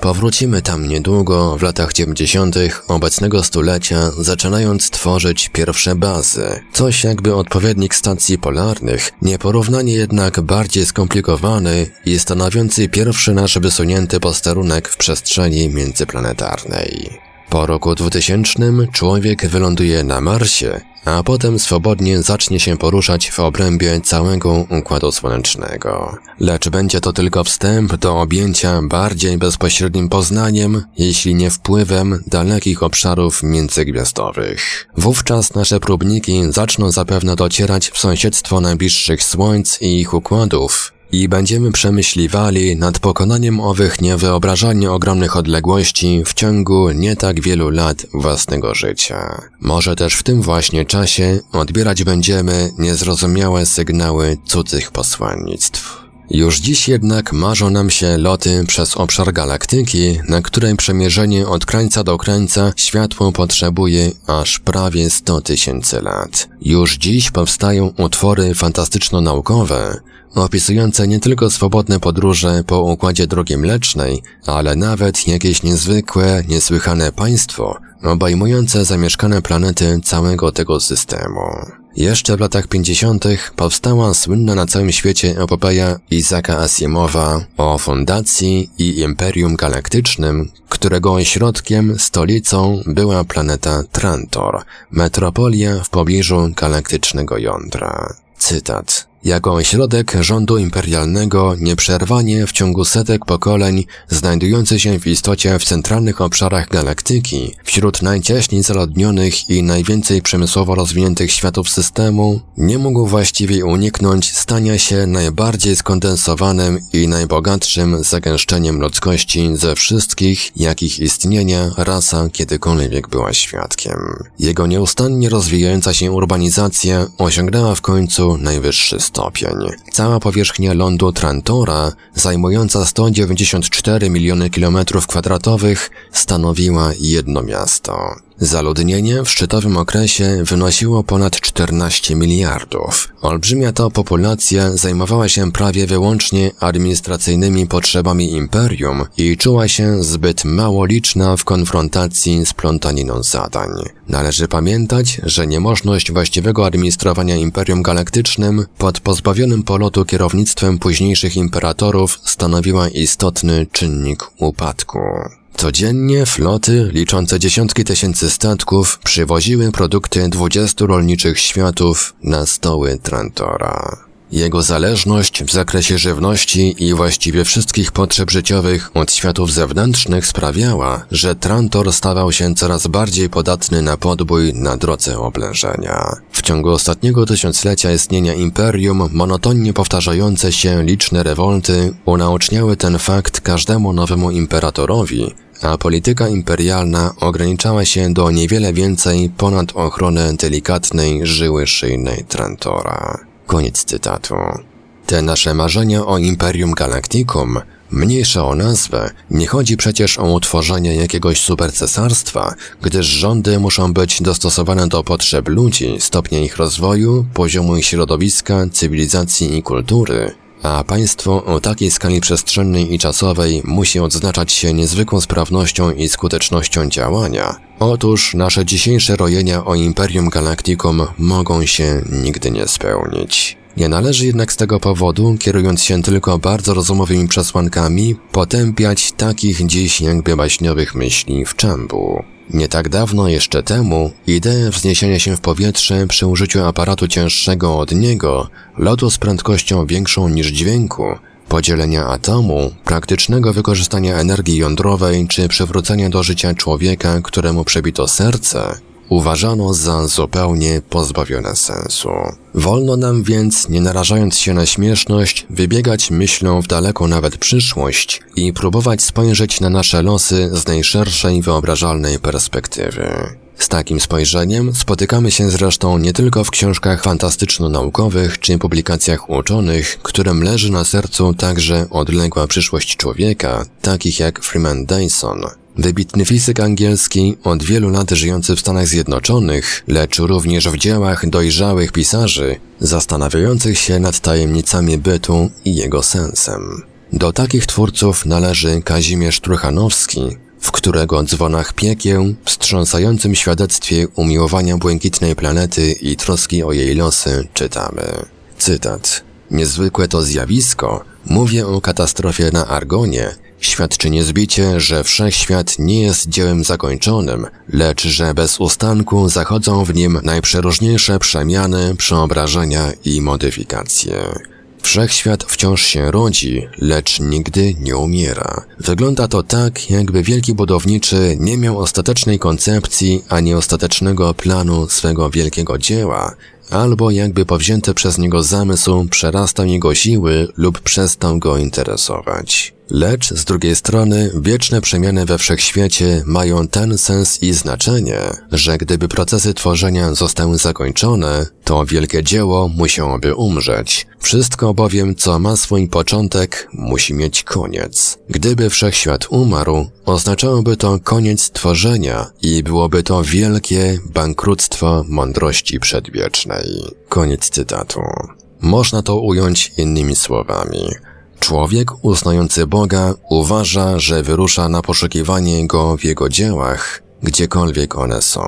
Powrócimy tam niedługo, w latach 90. obecnego stulecia, zaczynając tworzyć pierwsze bazy. Coś jakby odpowiednik stacji polarnych, nieporównanie jednak bardziej skomplikowany i stanowiący pierwszy nasz wysunięty posterunek w przestrzeni międzyplanetarnej. Po roku 2000 człowiek wyląduje na Marsie, a potem swobodnie zacznie się poruszać w obrębie całego Układu Słonecznego. Lecz będzie to tylko wstęp do objęcia bardziej bezpośrednim poznaniem, jeśli nie wpływem dalekich obszarów międzygwiazdowych. Wówczas nasze próbniki zaczną zapewne docierać w sąsiedztwo najbliższych słońc i ich układów, i będziemy przemyśliwali nad pokonaniem owych niewyobrażalnie ogromnych odległości w ciągu nie tak wielu lat własnego życia. Może też w tym właśnie czasie odbierać będziemy niezrozumiałe sygnały cudzych posłannictw. Już dziś jednak marzą nam się loty przez obszar galaktyki, na której przemierzenie od krańca do krańca światło potrzebuje aż prawie 100 tysięcy lat. Już dziś powstają utwory fantastyczno-naukowe, opisujące nie tylko swobodne podróże po układzie drogi mlecznej, ale nawet jakieś niezwykłe, niesłychane państwo, obejmujące zamieszkane planety całego tego systemu. Jeszcze w latach 50. powstała słynna na całym świecie epopeja Izaka Asimowa o fundacji i imperium galaktycznym, którego ośrodkiem, stolicą była planeta Trantor, metropolia w pobliżu galaktycznego jądra. Cytat. Jako środek rządu imperialnego nieprzerwanie w ciągu setek pokoleń znajdujący się w istocie w centralnych obszarach galaktyki, wśród najcieśniej zaludnionych i najwięcej przemysłowo rozwiniętych światów systemu, nie mógł właściwie uniknąć stania się najbardziej skondensowanym i najbogatszym zagęszczeniem ludzkości ze wszystkich, jakich istnienia rasa kiedykolwiek była świadkiem. Jego nieustannie rozwijająca się urbanizacja osiągnęła w końcu najwyższy stopień. Cała powierzchnia lądu Trantora, zajmująca 194 miliony kilometrów kwadratowych, stanowiła jedno miasto. Zaludnienie w szczytowym okresie wynosiło ponad 14 miliardów. Olbrzymia to populacja zajmowała się prawie wyłącznie administracyjnymi potrzebami imperium i czuła się zbyt mało liczna w konfrontacji z plątaniną zadań. Należy pamiętać, że niemożność właściwego administrowania imperium galaktycznym pod pozbawionym polotu kierownictwem późniejszych imperatorów stanowiła istotny czynnik upadku. Codziennie floty liczące dziesiątki tysięcy statków przywoziły produkty dwudziestu rolniczych światów na stoły Trantora. Jego zależność w zakresie żywności i właściwie wszystkich potrzeb życiowych od światów zewnętrznych sprawiała, że Trantor stawał się coraz bardziej podatny na podbój na drodze oblężenia. W ciągu ostatniego tysiąclecia istnienia imperium monotonnie powtarzające się liczne rewolty unaoczniały ten fakt każdemu nowemu imperatorowi, a polityka imperialna ograniczała się do niewiele więcej ponad ochronę delikatnej żyły szyjnej Trantora. Koniec cytatu. Te nasze marzenia o Imperium Galacticum, mniejsze o nazwę, nie chodzi przecież o utworzenie jakiegoś supercesarstwa, gdyż rządy muszą być dostosowane do potrzeb ludzi, stopnia ich rozwoju, poziomu ich środowiska, cywilizacji i kultury, a państwo o takiej skali przestrzennej i czasowej musi odznaczać się niezwykłą sprawnością i skutecznością działania. Otóż nasze dzisiejsze rojenia o Imperium Galacticum mogą się nigdy nie spełnić. Nie należy jednak z tego powodu, kierując się tylko bardzo rozumowymi przesłankami, potępiać takich dziś jakby baśniowych myśli w czambu. Nie tak dawno jeszcze temu ideę wzniesienia się w powietrze przy użyciu aparatu cięższego od niego, lotu z prędkością większą niż dźwięku, podzielenia atomu, praktycznego wykorzystania energii jądrowej czy przywrócenia do życia człowieka, któremu przebito serce, uważano za zupełnie pozbawione sensu. Wolno nam więc, nie narażając się na śmieszność, wybiegać myślą w daleką nawet przyszłość i próbować spojrzeć na nasze losy z najszerszej wyobrażalnej perspektywy. Z takim spojrzeniem spotykamy się zresztą nie tylko w książkach fantastyczno-naukowych czy publikacjach uczonych, którym leży na sercu także odległa przyszłość człowieka, takich jak Freeman Dyson, Wybitny fizyk angielski, od wielu lat żyjący w Stanach Zjednoczonych, lecz również w dziełach dojrzałych pisarzy, zastanawiających się nad tajemnicami bytu i jego sensem. Do takich twórców należy Kazimierz Truchanowski, w którego dzwonach piekieł, wstrząsającym świadectwie umiłowania błękitnej planety i troski o jej losy czytamy. Cytat. Niezwykłe to zjawisko, mówię o katastrofie na Argonie, świadczy niezbicie, że wszechświat nie jest dziełem zakończonym, lecz że bez ustanku zachodzą w nim najprzeróżniejsze przemiany, przeobrażenia i modyfikacje. Wszechświat wciąż się rodzi, lecz nigdy nie umiera. Wygląda to tak, jakby wielki budowniczy nie miał ostatecznej koncepcji ani ostatecznego planu swego wielkiego dzieła, albo jakby powzięty przez niego zamysł przerastał jego siły lub przestał go interesować. Lecz z drugiej strony wieczne przemiany we wszechświecie mają ten sens i znaczenie, że gdyby procesy tworzenia zostały zakończone, to wielkie dzieło musiałoby umrzeć. Wszystko bowiem, co ma swój początek, musi mieć koniec. Gdyby wszechświat umarł, oznaczałoby to koniec tworzenia i byłoby to wielkie bankructwo mądrości przedwiecznej. Koniec cytatu. Można to ująć innymi słowami. Człowiek uznający Boga uważa, że wyrusza na poszukiwanie Go w Jego dziełach, gdziekolwiek one są.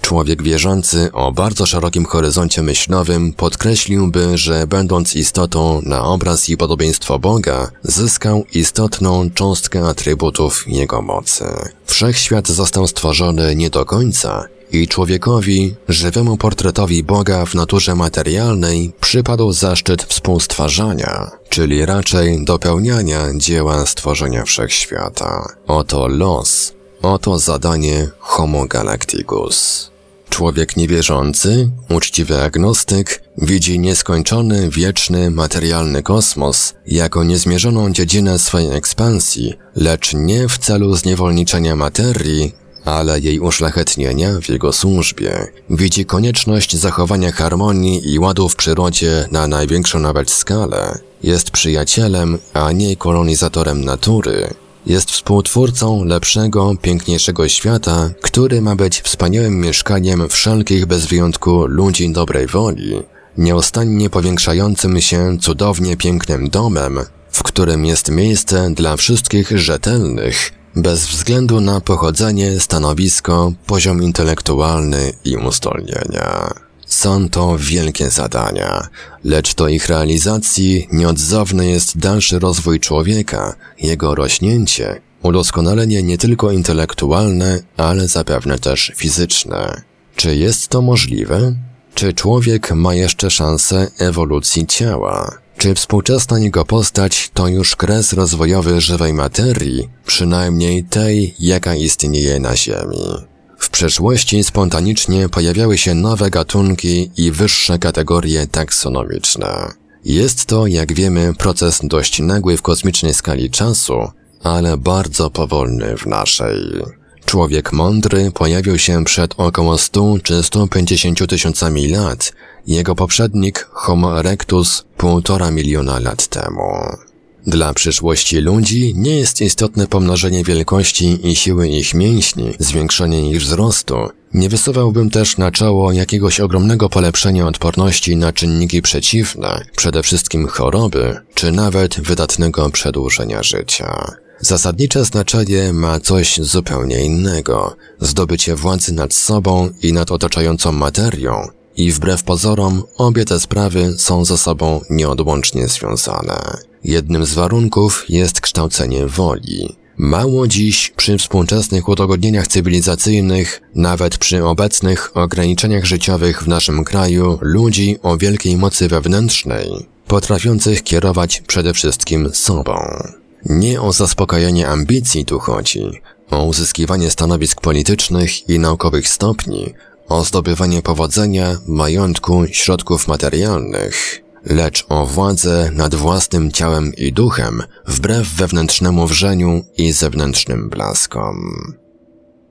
Człowiek wierzący o bardzo szerokim horyzoncie myślowym podkreśliłby, że będąc istotą na obraz i podobieństwo Boga, zyskał istotną cząstkę atrybutów Jego mocy. Wszechświat został stworzony nie do końca i człowiekowi, żywemu portretowi Boga w naturze materialnej, przypadł zaszczyt współstwarzania, czyli raczej dopełniania dzieła stworzenia wszechświata. Oto los, oto zadanie Homo Galacticus. Człowiek niewierzący, uczciwy agnostyk, widzi nieskończony, wieczny, materialny kosmos jako niezmierzoną dziedzinę swojej ekspansji, lecz nie w celu zniewolniczenia materii, ale jej uszlachetnienia w jego służbie. Widzi konieczność zachowania harmonii i ładu w przyrodzie na największą nawet skalę. Jest przyjacielem, a nie kolonizatorem natury. Jest współtwórcą lepszego, piękniejszego świata, który ma być wspaniałym mieszkaniem wszelkich bez wyjątku ludzi dobrej woli, nieustannie powiększającym się cudownie pięknym domem, w którym jest miejsce dla wszystkich rzetelnych, bez względu na pochodzenie, stanowisko, poziom intelektualny i uzdolnienia. Są to wielkie zadania, lecz do ich realizacji nieodzowny jest dalszy rozwój człowieka, jego rośnięcie, udoskonalenie nie tylko intelektualne, ale zapewne też fizyczne. Czy jest to możliwe? Czy człowiek ma jeszcze szansę ewolucji ciała? Czy współczesna jego postać to już kres rozwojowy żywej materii, przynajmniej tej, jaka istnieje na Ziemi? W przeszłości spontanicznie pojawiały się nowe gatunki i wyższe kategorie taksonomiczne. Jest to, jak wiemy, proces dość nagły w kosmicznej skali czasu, ale bardzo powolny w naszej. Człowiek mądry pojawił się przed około 100 czy 150 tysiącami lat, jego poprzednik Homo erectus półtora miliona lat temu. Dla przyszłości ludzi nie jest istotne pomnożenie wielkości i siły ich mięśni, zwiększenie ich wzrostu. Nie wysuwałbym też na czoło jakiegoś ogromnego polepszenia odporności na czynniki przeciwne, przede wszystkim choroby, czy nawet wydatnego przedłużenia życia. Zasadnicze znaczenie ma coś zupełnie innego. Zdobycie władzy nad sobą i nad otaczającą materią. I wbrew pozorom, obie te sprawy są ze sobą nieodłącznie związane. Jednym z warunków jest kształcenie woli. Mało dziś przy współczesnych udogodnieniach cywilizacyjnych, nawet przy obecnych ograniczeniach życiowych w naszym kraju, ludzi o wielkiej mocy wewnętrznej, potrafiących kierować przede wszystkim sobą. Nie o zaspokojenie ambicji tu chodzi, o uzyskiwanie stanowisk politycznych i naukowych stopni, o zdobywanie powodzenia, majątku, środków materialnych lecz o władzę nad własnym ciałem i duchem, wbrew wewnętrznemu wrzeniu i zewnętrznym blaskom.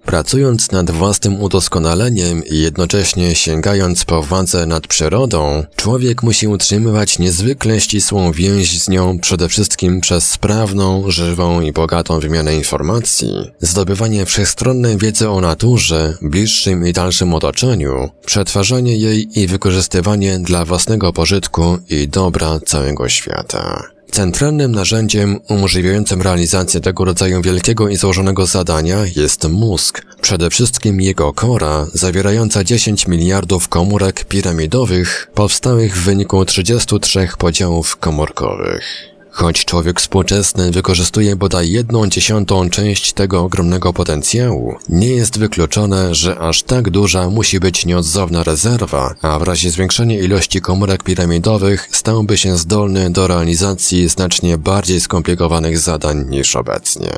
Pracując nad własnym udoskonaleniem i jednocześnie sięgając po władzę nad przyrodą, człowiek musi utrzymywać niezwykle ścisłą więź z nią przede wszystkim przez sprawną, żywą i bogatą wymianę informacji, zdobywanie wszechstronnej wiedzy o naturze, bliższym i dalszym otoczeniu, przetwarzanie jej i wykorzystywanie dla własnego pożytku i dobra całego świata. Centralnym narzędziem umożliwiającym realizację tego rodzaju wielkiego i złożonego zadania jest mózg, przede wszystkim jego kora, zawierająca 10 miliardów komórek piramidowych, powstałych w wyniku 33 podziałów komórkowych. Choć człowiek współczesny wykorzystuje bodaj jedną dziesiątą część tego ogromnego potencjału, nie jest wykluczone, że aż tak duża musi być nieodzowna rezerwa, a w razie zwiększenia ilości komórek piramidowych stałby się zdolny do realizacji znacznie bardziej skomplikowanych zadań niż obecnie.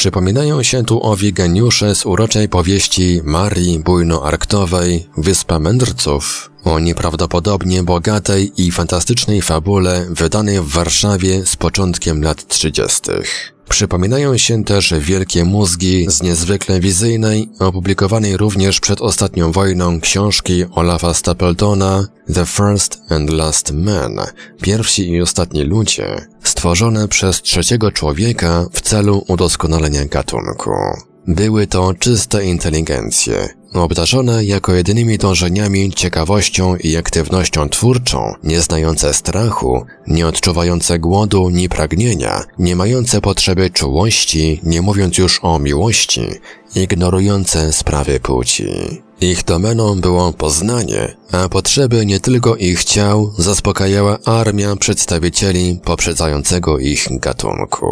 Przypominają się tu owi geniusze z uroczej powieści Marii Bujno-Arktowej Wyspa Mędrców o nieprawdopodobnie bogatej i fantastycznej fabule wydanej w Warszawie z początkiem lat 30. Przypominają się też wielkie mózgi z niezwykle wizyjnej, opublikowanej również przed ostatnią wojną książki Olafa Stapletona The First and Last Man, pierwsi i ostatni ludzie, stworzone przez trzeciego człowieka w celu udoskonalenia gatunku. Były to czyste inteligencje, obdarzone jako jedynymi dążeniami ciekawością i aktywnością twórczą, nie znające strachu, nie odczuwające głodu ni pragnienia, nie mające potrzeby czułości, nie mówiąc już o miłości, ignorujące sprawy płci. Ich domeną było poznanie, a potrzeby nie tylko ich ciał zaspokajała armia przedstawicieli poprzedzającego ich gatunku.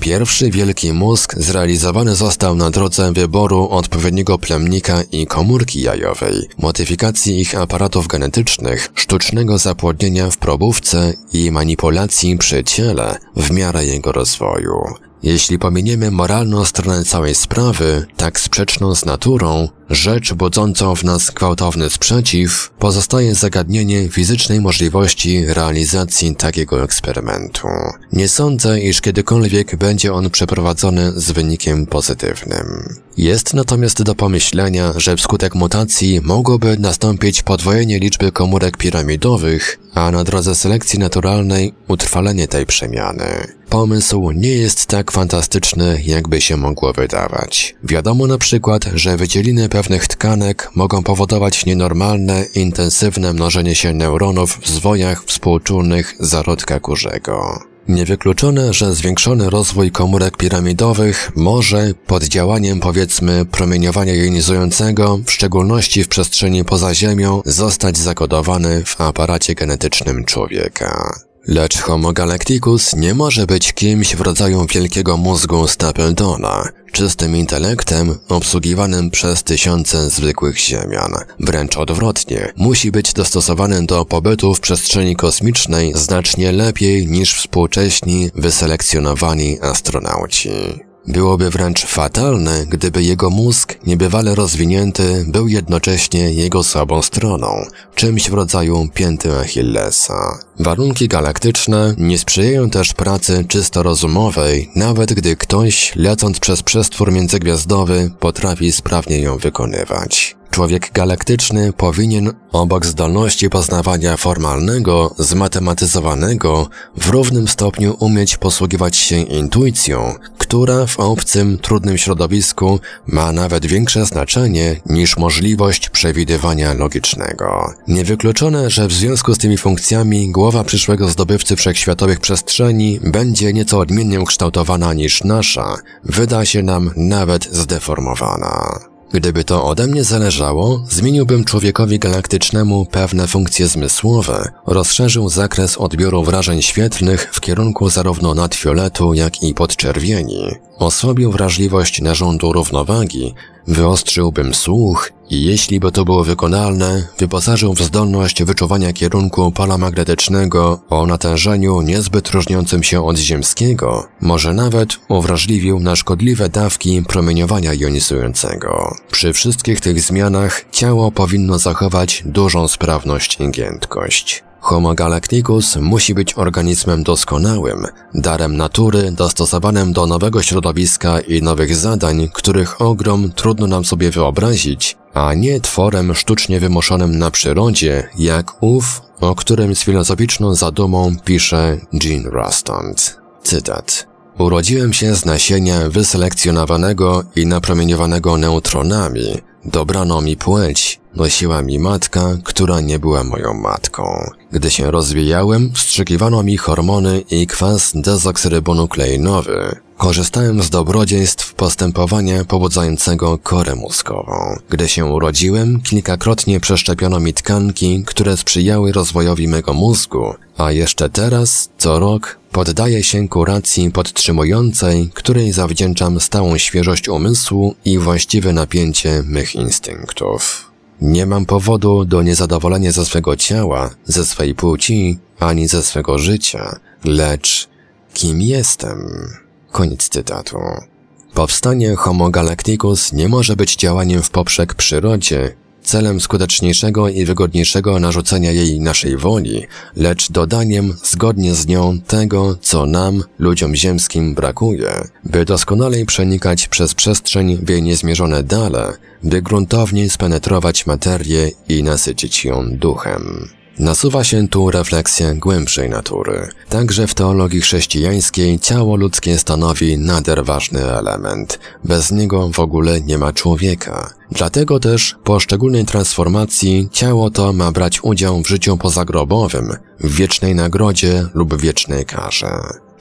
Pierwszy wielki mózg zrealizowany został na drodze wyboru odpowiedniego plemnika i komórki jajowej, modyfikacji ich aparatów genetycznych, sztucznego zapłodnienia w probówce i manipulacji przy ciele w miarę jego rozwoju. Jeśli pominiemy moralną stronę całej sprawy, tak sprzeczną z naturą, rzecz budzącą w nas gwałtowny sprzeciw, pozostaje zagadnienie fizycznej możliwości realizacji takiego eksperymentu. Nie sądzę, iż kiedykolwiek będzie on przeprowadzony z wynikiem pozytywnym. Jest natomiast do pomyślenia, że wskutek mutacji mogłoby nastąpić podwojenie liczby komórek piramidowych, a na drodze selekcji naturalnej utrwalenie tej przemiany. Pomysł nie jest tak fantastyczny, jakby się mogło wydawać. Wiadomo na przykład, że wydzieliny pewnych tkanek mogą powodować nienormalne, intensywne mnożenie się neuronów w zwojach współczulnych zarodka kurzego. Niewykluczone, że zwiększony rozwój komórek piramidowych może, pod działaniem powiedzmy promieniowania jonizującego, w szczególności w przestrzeni poza Ziemią, zostać zakodowany w aparacie genetycznym człowieka. Lecz Homo galacticus nie może być kimś w rodzaju wielkiego mózgu Stapledona, czystym intelektem obsługiwanym przez tysiące zwykłych ziemian. Wręcz odwrotnie, musi być dostosowany do pobytu w przestrzeni kosmicznej znacznie lepiej niż współcześni wyselekcjonowani astronauci. Byłoby wręcz fatalne, gdyby jego mózg, niebywale rozwinięty, był jednocześnie jego słabą stroną, czymś w rodzaju pięty Achillesa. Warunki galaktyczne nie sprzyjają też pracy czysto rozumowej, nawet gdy ktoś, lecąc przez przestwór międzygwiazdowy, potrafi sprawnie ją wykonywać. Człowiek galaktyczny powinien obok zdolności poznawania formalnego, zmatematyzowanego, w równym stopniu umieć posługiwać się intuicją, która w obcym, trudnym środowisku ma nawet większe znaczenie niż możliwość przewidywania logicznego. Niewykluczone, że w związku z tymi funkcjami głowa przyszłego zdobywcy wszechświatowych przestrzeni będzie nieco odmiennie ukształtowana niż nasza, wyda się nam nawet zdeformowana. Gdyby to ode mnie zależało, zmieniłbym człowiekowi galaktycznemu pewne funkcje zmysłowe, rozszerzył zakres odbioru wrażeń świetlnych w kierunku zarówno nadfioletu, jak i podczerwieni, osłabił wrażliwość narządu równowagi, wyostrzyłbym słuch i jeśli by to było wykonalne, wyposażył w zdolność wyczuwania kierunku pola magnetycznego o natężeniu niezbyt różniącym się od ziemskiego, może nawet uwrażliwił na szkodliwe dawki promieniowania jonizującego. Przy wszystkich tych zmianach ciało powinno zachować dużą sprawność i giętkość. Homo galacticus musi być organizmem doskonałym, darem natury dostosowanym do nowego środowiska i nowych zadań, których ogrom trudno nam sobie wyobrazić, a nie tworem sztucznie wymuszonym na przyrodzie, jak ów, o którym z filozoficzną zadumą pisze Jean Rostand. Cytat. Urodziłem się z nasienia wyselekcjonowanego i napromieniowanego neutronami. Dobrano mi płeć, nosiła mi matka, która nie była moją matką. Gdy się rozwijałem, wstrzykiwano mi hormony i kwas dezoksyrybonukleinowy. Korzystałem z dobrodziejstw postępowania pobudzającego korę mózgową. Gdy się urodziłem, kilkakrotnie przeszczepiono mi tkanki, które sprzyjały rozwojowi mego mózgu, a jeszcze teraz, co rok, poddaję się kuracji podtrzymującej, której zawdzięczam stałą świeżość umysłu i właściwe napięcie mych instynktów. Nie mam powodu do niezadowolenia ze swego ciała, ze swej płci, ani ze swego życia, lecz kim jestem? Koniec cytatu. Powstanie Homo galacticus nie może być działaniem w poprzek przyrodzie, celem skuteczniejszego i wygodniejszego narzucenia jej naszej woli, lecz dodaniem zgodnie z nią tego, co nam, ludziom ziemskim, brakuje, by doskonalej przenikać przez przestrzeń w jej niezmierzone dale, by gruntowniej spenetrować materię i nasycić ją duchem. Nasuwa się tu refleksja głębszej natury. Także w teologii chrześcijańskiej ciało ludzkie stanowi nader ważny element. Bez niego w ogóle nie ma człowieka. Dlatego też po szczególnej transformacji ciało to ma brać udział w życiu pozagrobowym, w wiecznej nagrodzie lub wiecznej karze.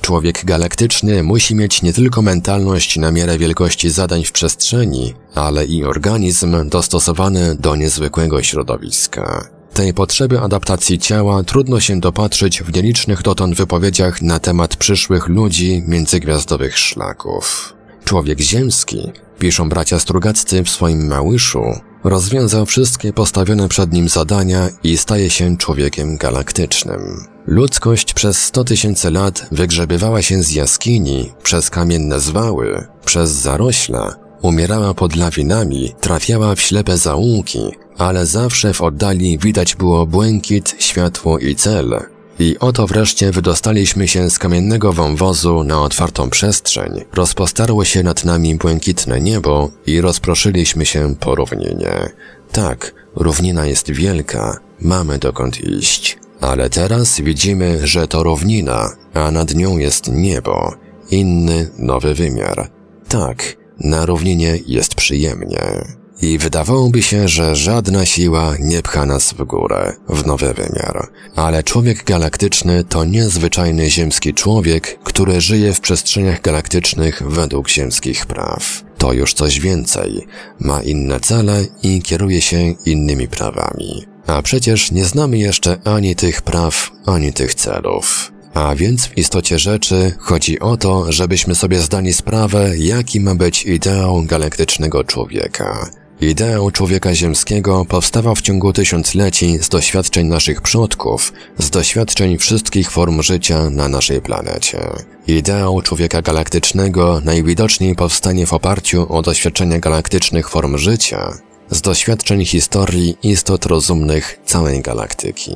Człowiek galaktyczny musi mieć nie tylko mentalność na miarę wielkości zadań w przestrzeni, ale i organizm dostosowany do niezwykłego środowiska. Tej potrzeby adaptacji ciała trudno się dopatrzyć w nielicznych dotąd wypowiedziach na temat przyszłych ludzi międzygwiazdowych szlaków. Człowiek ziemski, piszą bracia Strugaccy w swoim Małyszu, rozwiązał wszystkie postawione przed nim zadania i staje się człowiekiem galaktycznym. Ludzkość przez 100 tysięcy lat wygrzebywała się z jaskini, przez kamienne zwały, przez zarośla, umierała pod lawinami, trafiała w ślepe zaułki, ale zawsze w oddali widać było błękit, światło i cel. I oto wreszcie wydostaliśmy się z kamiennego wąwozu na otwartą przestrzeń, rozpostarło się nad nami błękitne niebo i rozproszyliśmy się po równinie. Tak, równina jest wielka, mamy dokąd iść. Ale teraz widzimy, że to równina, a nad nią jest niebo, inny, nowy wymiar. Tak, na równinie jest przyjemnie. I wydawałoby się, że żadna siła nie pcha nas w górę, w nowy wymiar. Ale człowiek galaktyczny to niezwyczajny ziemski człowiek, który żyje w przestrzeniach galaktycznych według ziemskich praw. To już coś więcej. Ma inne cele i kieruje się innymi prawami. A przecież nie znamy jeszcze ani tych praw, ani tych celów. A więc w istocie rzeczy chodzi o to, żebyśmy sobie zdali sprawę, jaki ma być ideał galaktycznego człowieka. Ideał człowieka ziemskiego powstawał w ciągu tysiącleci z doświadczeń naszych przodków, z doświadczeń wszystkich form życia na naszej planecie. Ideał człowieka galaktycznego najwidoczniej powstanie w oparciu o doświadczenia galaktycznych form życia, z doświadczeń historii istot rozumnych całej galaktyki.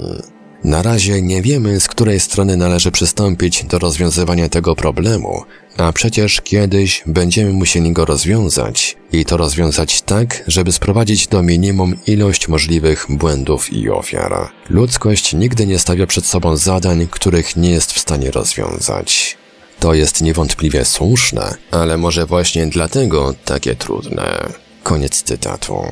Na razie nie wiemy, z której strony należy przystąpić do rozwiązywania tego problemu, a przecież kiedyś będziemy musieli go rozwiązać i to rozwiązać tak, żeby sprowadzić do minimum ilość możliwych błędów i ofiar. Ludzkość nigdy nie stawia przed sobą zadań, których nie jest w stanie rozwiązać. To jest niewątpliwie słuszne, ale może właśnie dlatego takie trudne. Koniec cytatu.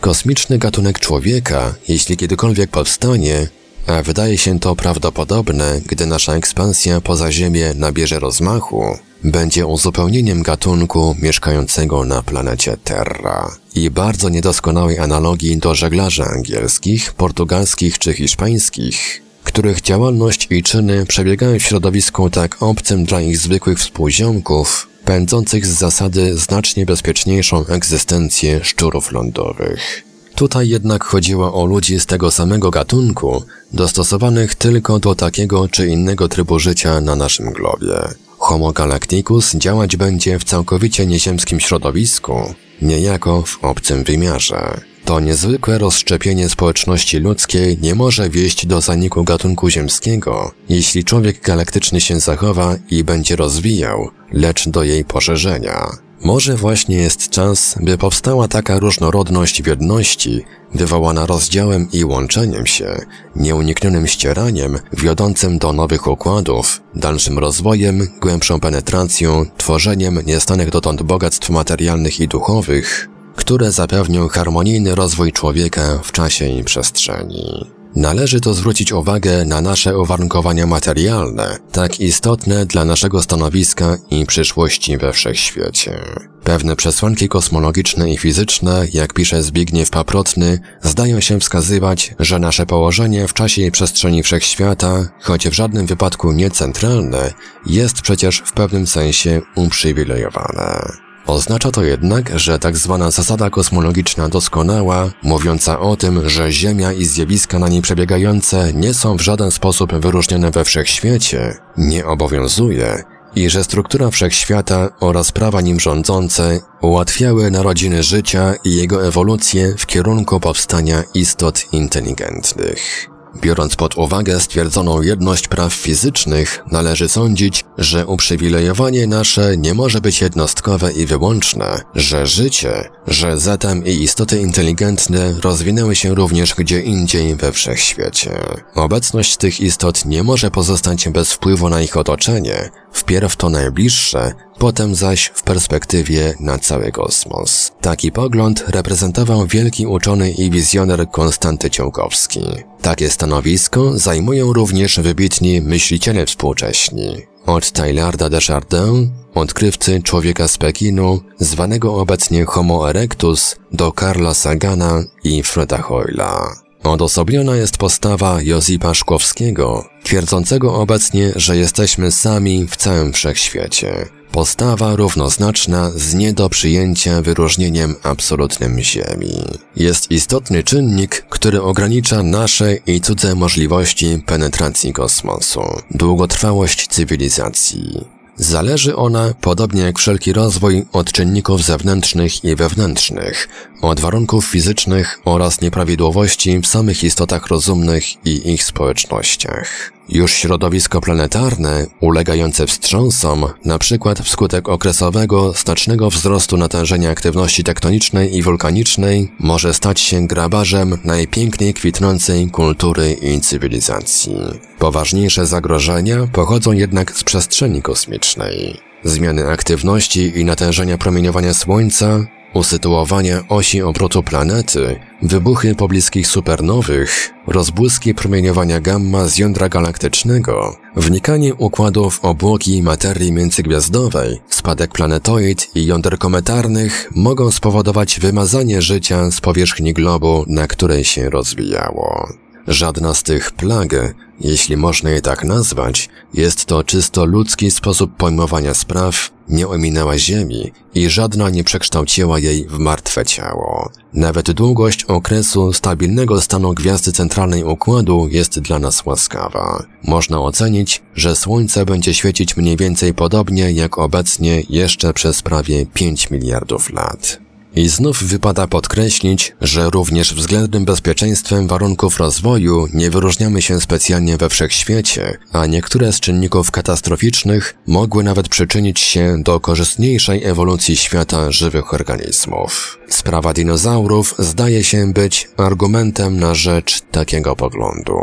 Kosmiczny gatunek człowieka, jeśli kiedykolwiek powstanie, a wydaje się to prawdopodobne, gdy nasza ekspansja poza Ziemię nabierze rozmachu, będzie uzupełnieniem gatunku mieszkającego na planecie Terra i bardzo niedoskonałej analogii do żeglarzy angielskich, portugalskich czy hiszpańskich, których działalność i czyny przebiegają w środowisku tak obcym dla ich zwykłych współziomków, pędzących z zasady znacznie bezpieczniejszą egzystencję szczurów lądowych. Tutaj jednak chodziło o ludzi z tego samego gatunku, dostosowanych tylko do takiego czy innego trybu życia na naszym globie. Homo galacticus działać będzie w całkowicie nieziemskim środowisku, niejako w obcym wymiarze. To niezwykłe rozszczepienie społeczności ludzkiej nie może wieść do zaniku gatunku ziemskiego, jeśli człowiek galaktyczny się zachowa i będzie rozwijał, lecz do jej poszerzenia. Może właśnie jest czas, by powstała taka różnorodność w jedności, wywołana rozdziałem i łączeniem się, nieuniknionym ścieraniem, wiodącym do nowych układów, dalszym rozwojem, głębszą penetracją, tworzeniem niestanych dotąd bogactw materialnych i duchowych, które zapewnią harmonijny rozwój człowieka w czasie i przestrzeni. Należy to zwrócić uwagę na nasze uwarunkowania materialne, tak istotne dla naszego stanowiska i przyszłości we wszechświecie. Pewne przesłanki kosmologiczne i fizyczne, jak pisze Zbigniew Paprotny, zdają się wskazywać, że nasze położenie w czasie i przestrzeni wszechświata, choć w żadnym wypadku nie centralne, jest przecież w pewnym sensie uprzywilejowane. Oznacza to jednak, że tak zwana zasada kosmologiczna doskonała, mówiąca o tym, że Ziemia i zjawiska na niej przebiegające nie są w żaden sposób wyróżnione we wszechświecie, nie obowiązuje i że struktura wszechświata oraz prawa nim rządzące ułatwiały narodziny życia i jego ewolucję w kierunku powstania istot inteligentnych. Biorąc pod uwagę stwierdzoną jedność praw fizycznych, należy sądzić, że uprzywilejowanie nasze nie może być jednostkowe i wyłączne, że życie, że zatem i istoty inteligentne rozwinęły się również gdzie indziej we wszechświecie. Obecność tych istot nie może pozostać bez wpływu na ich otoczenie, wpierw to najbliższe, potem zaś w perspektywie na cały kosmos. Taki pogląd reprezentował wielki uczony i wizjoner Konstanty Ciąkowski. Takie stanowisko zajmują również wybitni myśliciele współcześni. Od Taylarda Chardin, odkrywcy człowieka z Pekinu, zwanego obecnie Homo erectus, do Karla Sagana i Freda Hoyla. Odosobniona jest postawa Josipa Szkowskiego, twierdzącego obecnie, że jesteśmy sami w całym wszechświecie. Postawa równoznaczna z nie do przyjęcia wyróżnieniem absolutnym Ziemi. Jest istotny czynnik, który ogranicza nasze i cudze możliwości penetracji kosmosu, długotrwałość cywilizacji. Zależy ona, podobnie jak wszelki rozwój, od czynników zewnętrznych i wewnętrznych, od warunków fizycznych oraz nieprawidłowości w samych istotach rozumnych i ich społecznościach. Już środowisko planetarne, ulegające wstrząsom, przykład wskutek okresowego, znacznego wzrostu natężenia aktywności tektonicznej i wulkanicznej, może stać się grabarzem najpiękniej kwitnącej kultury i cywilizacji. Poważniejsze zagrożenia pochodzą jednak z przestrzeni kosmicznej. Zmiany aktywności i natężenia promieniowania Słońca usytuowania osi obrotu planety, wybuchy pobliskich supernowych, rozbłyski promieniowania gamma z jądra galaktycznego, wnikanie układów obłoki materii międzygwiazdowej, spadek planetoid i jąder kometarnych mogą spowodować wymazanie życia z powierzchni globu, na której się rozwijało. Żadna z tych plag, jeśli można je tak nazwać, jest to czysto ludzki sposób pojmowania spraw, nie ominęła Ziemi i żadna nie przekształciła jej w martwe ciało. Nawet długość okresu stabilnego stanu gwiazdy centralnej układu jest dla nas łaskawa. Można ocenić, że Słońce będzie świecić mniej więcej podobnie jak obecnie jeszcze przez prawie 5 miliardów lat. I znów wypada podkreślić, że również względnym bezpieczeństwem warunków rozwoju nie wyróżniamy się specjalnie we wszechświecie, a niektóre z czynników katastroficznych mogły nawet przyczynić się do korzystniejszej ewolucji świata żywych organizmów. Sprawa dinozaurów zdaje się być argumentem na rzecz takiego poglądu.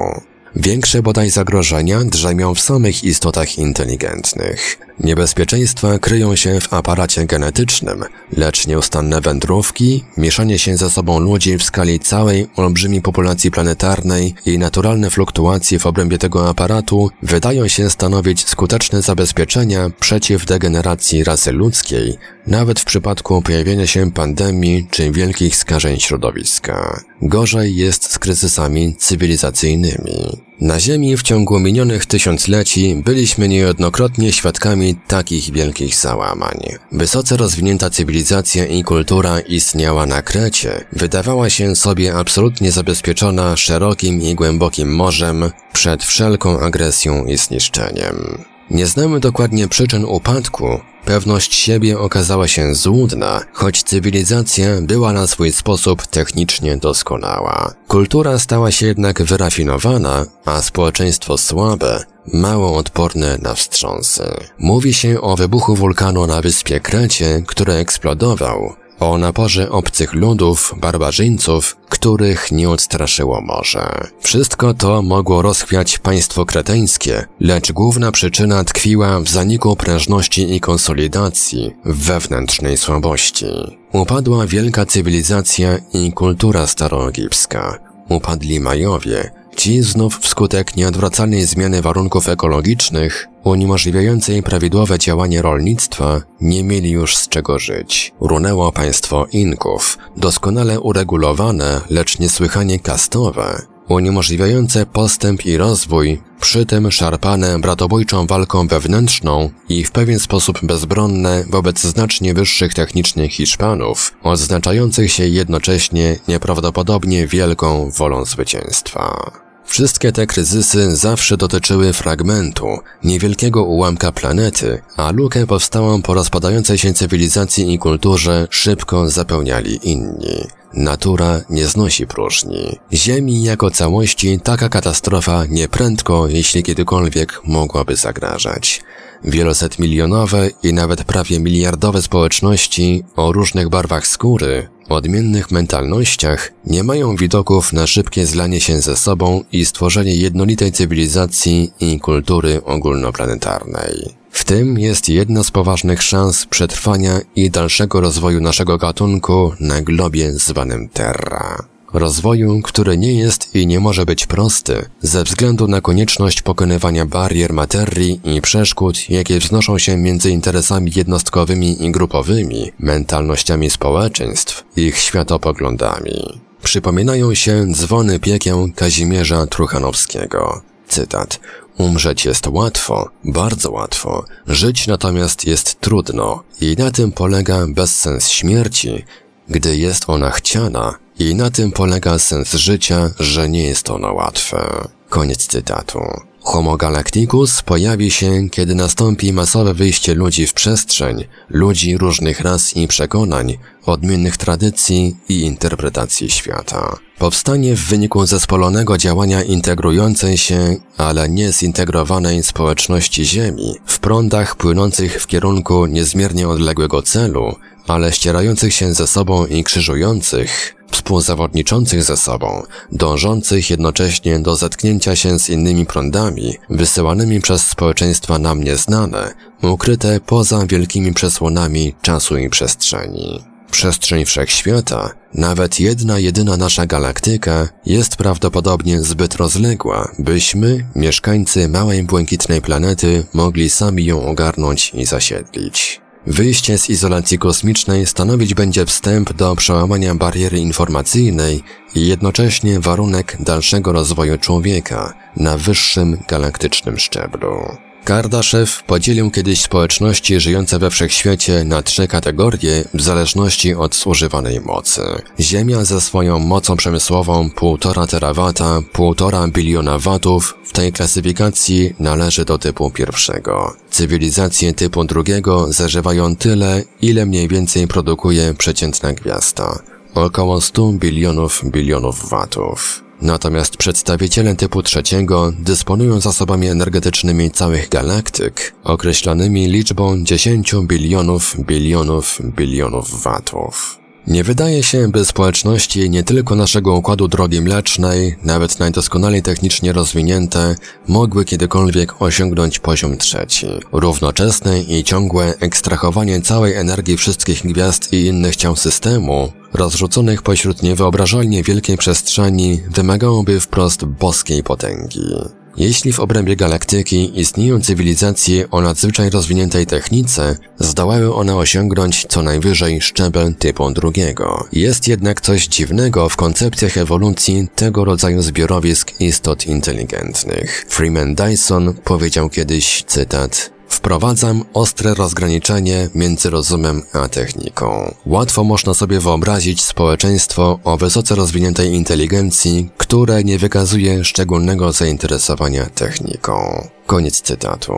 Większe bodaj zagrożenia drzemią w samych istotach inteligentnych. Niebezpieczeństwa kryją się w aparacie genetycznym, lecz nieustanne wędrówki, mieszanie się ze sobą ludzi w skali całej olbrzymiej populacji planetarnej i naturalne fluktuacje w obrębie tego aparatu wydają się stanowić skuteczne zabezpieczenia przeciw degeneracji rasy ludzkiej, nawet w przypadku pojawienia się pandemii czy wielkich skażeń środowiska. Gorzej jest z kryzysami cywilizacyjnymi. Na Ziemi w ciągu minionych tysiącleci byliśmy niejednokrotnie świadkami takich wielkich załamań. Wysoce rozwinięta cywilizacja i kultura istniała na Krecie, wydawała się sobie absolutnie zabezpieczona szerokim i głębokim morzem przed wszelką agresją i zniszczeniem. Nie znamy dokładnie przyczyn upadku, Pewność siebie okazała się złudna, choć cywilizacja była na swój sposób technicznie doskonała. Kultura stała się jednak wyrafinowana, a społeczeństwo słabe, mało odporne na wstrząsy. Mówi się o wybuchu wulkanu na wyspie Krecie, który eksplodował, o naporze obcych ludów, barbarzyńców, których nie odstraszyło morze. Wszystko to mogło rozchwiać państwo kreteńskie, lecz główna przyczyna tkwiła w zaniku prężności i konsolidacji, w wewnętrznej słabości. Upadła wielka cywilizacja i kultura staroegipska. Upadli Majowie, Ci znów wskutek nieodwracalnej zmiany warunków ekologicznych, uniemożliwiającej prawidłowe działanie rolnictwa, nie mieli już z czego żyć. Runęło państwo Inków, doskonale uregulowane, lecz niesłychanie kastowe, uniemożliwiające postęp i rozwój, przy tym szarpane bratobójczą walką wewnętrzną i w pewien sposób bezbronne wobec znacznie wyższych technicznie Hiszpanów, odznaczających się jednocześnie nieprawdopodobnie wielką wolą zwycięstwa. Wszystkie te kryzysy zawsze dotyczyły fragmentu, niewielkiego ułamka planety, a lukę powstałą po rozpadającej się cywilizacji i kulturze szybko zapełniali inni. Natura nie znosi próżni. Ziemi jako całości taka katastrofa nieprędko, jeśli kiedykolwiek mogłaby zagrażać. Wieloset milionowe i nawet prawie miliardowe społeczności o różnych barwach skóry, odmiennych mentalnościach nie mają widoków na szybkie zlanie się ze sobą i stworzenie jednolitej cywilizacji i kultury ogólnoplanetarnej. W tym jest jedna z poważnych szans przetrwania i dalszego rozwoju naszego gatunku na globie zwanym Terra. Rozwoju, który nie jest i nie może być prosty, ze względu na konieczność pokonywania barier materii i przeszkód, jakie wznoszą się między interesami jednostkowymi i grupowymi, mentalnościami społeczeństw, ich światopoglądami. Przypominają się dzwony piekieł Kazimierza Truchanowskiego. Cytat. Umrzeć jest łatwo, bardzo łatwo, żyć natomiast jest trudno i na tym polega bezsens śmierci, gdy jest ona chciana i na tym polega sens życia, że nie jest ono łatwe. Koniec cytatu. Homo Galacticus pojawi się, kiedy nastąpi masowe wyjście ludzi w przestrzeń, ludzi różnych ras i przekonań, odmiennych tradycji i interpretacji świata. Powstanie w wyniku zespolonego działania integrującej się, ale nie zintegrowanej społeczności Ziemi, w prądach płynących w kierunku niezmiernie odległego celu, ale ścierających się ze sobą i krzyżujących, współzawodniczących ze sobą, dążących jednocześnie do zetknięcia się z innymi prądami, wysyłanymi przez społeczeństwa nam nieznane, ukryte poza wielkimi przesłonami czasu i przestrzeni. Przestrzeń wszechświata, nawet jedna jedyna nasza galaktyka, jest prawdopodobnie zbyt rozległa, byśmy, mieszkańcy małej błękitnej planety, mogli sami ją ogarnąć i zasiedlić. Wyjście z izolacji kosmicznej stanowić będzie wstęp do przełamania bariery informacyjnej i jednocześnie warunek dalszego rozwoju człowieka na wyższym galaktycznym szczeblu. Kardaszew podzielił kiedyś społeczności żyjące we wszechświecie na trzy kategorie w zależności od zużywanej mocy. Ziemia ze swoją mocą przemysłową 1,5 terawata, 1,5 biliona watów w tej klasyfikacji należy do typu pierwszego. Cywilizacje typu drugiego zażywają tyle, ile mniej więcej produkuje przeciętna gwiazda. Około 100 bilionów bilionów watów. Natomiast przedstawiciele typu trzeciego dysponują zasobami energetycznymi całych galaktyk, określanymi liczbą 10 bilionów bilionów bilionów watów. Nie wydaje się, by społeczności nie tylko naszego układu drogi mlecznej, nawet najdoskonalej technicznie rozwinięte, mogły kiedykolwiek osiągnąć poziom trzeci. Równoczesne i ciągłe ekstrahowanie całej energii wszystkich gwiazd i innych ciał systemu, rozrzuconych pośród niewyobrażalnie wielkiej przestrzeni, wymagałoby wprost boskiej potęgi. Jeśli w obrębie galaktyki istnieją cywilizacje o nadzwyczaj rozwiniętej technice, zdołały one osiągnąć co najwyżej szczebel typu drugiego. Jest jednak coś dziwnego w koncepcjach ewolucji tego rodzaju zbiorowisk istot inteligentnych. Freeman Dyson powiedział kiedyś, cytat, Wprowadzam ostre rozgraniczenie między rozumem a techniką. Łatwo można sobie wyobrazić społeczeństwo o wysoce rozwiniętej inteligencji, które nie wykazuje szczególnego zainteresowania techniką. Koniec cytatu.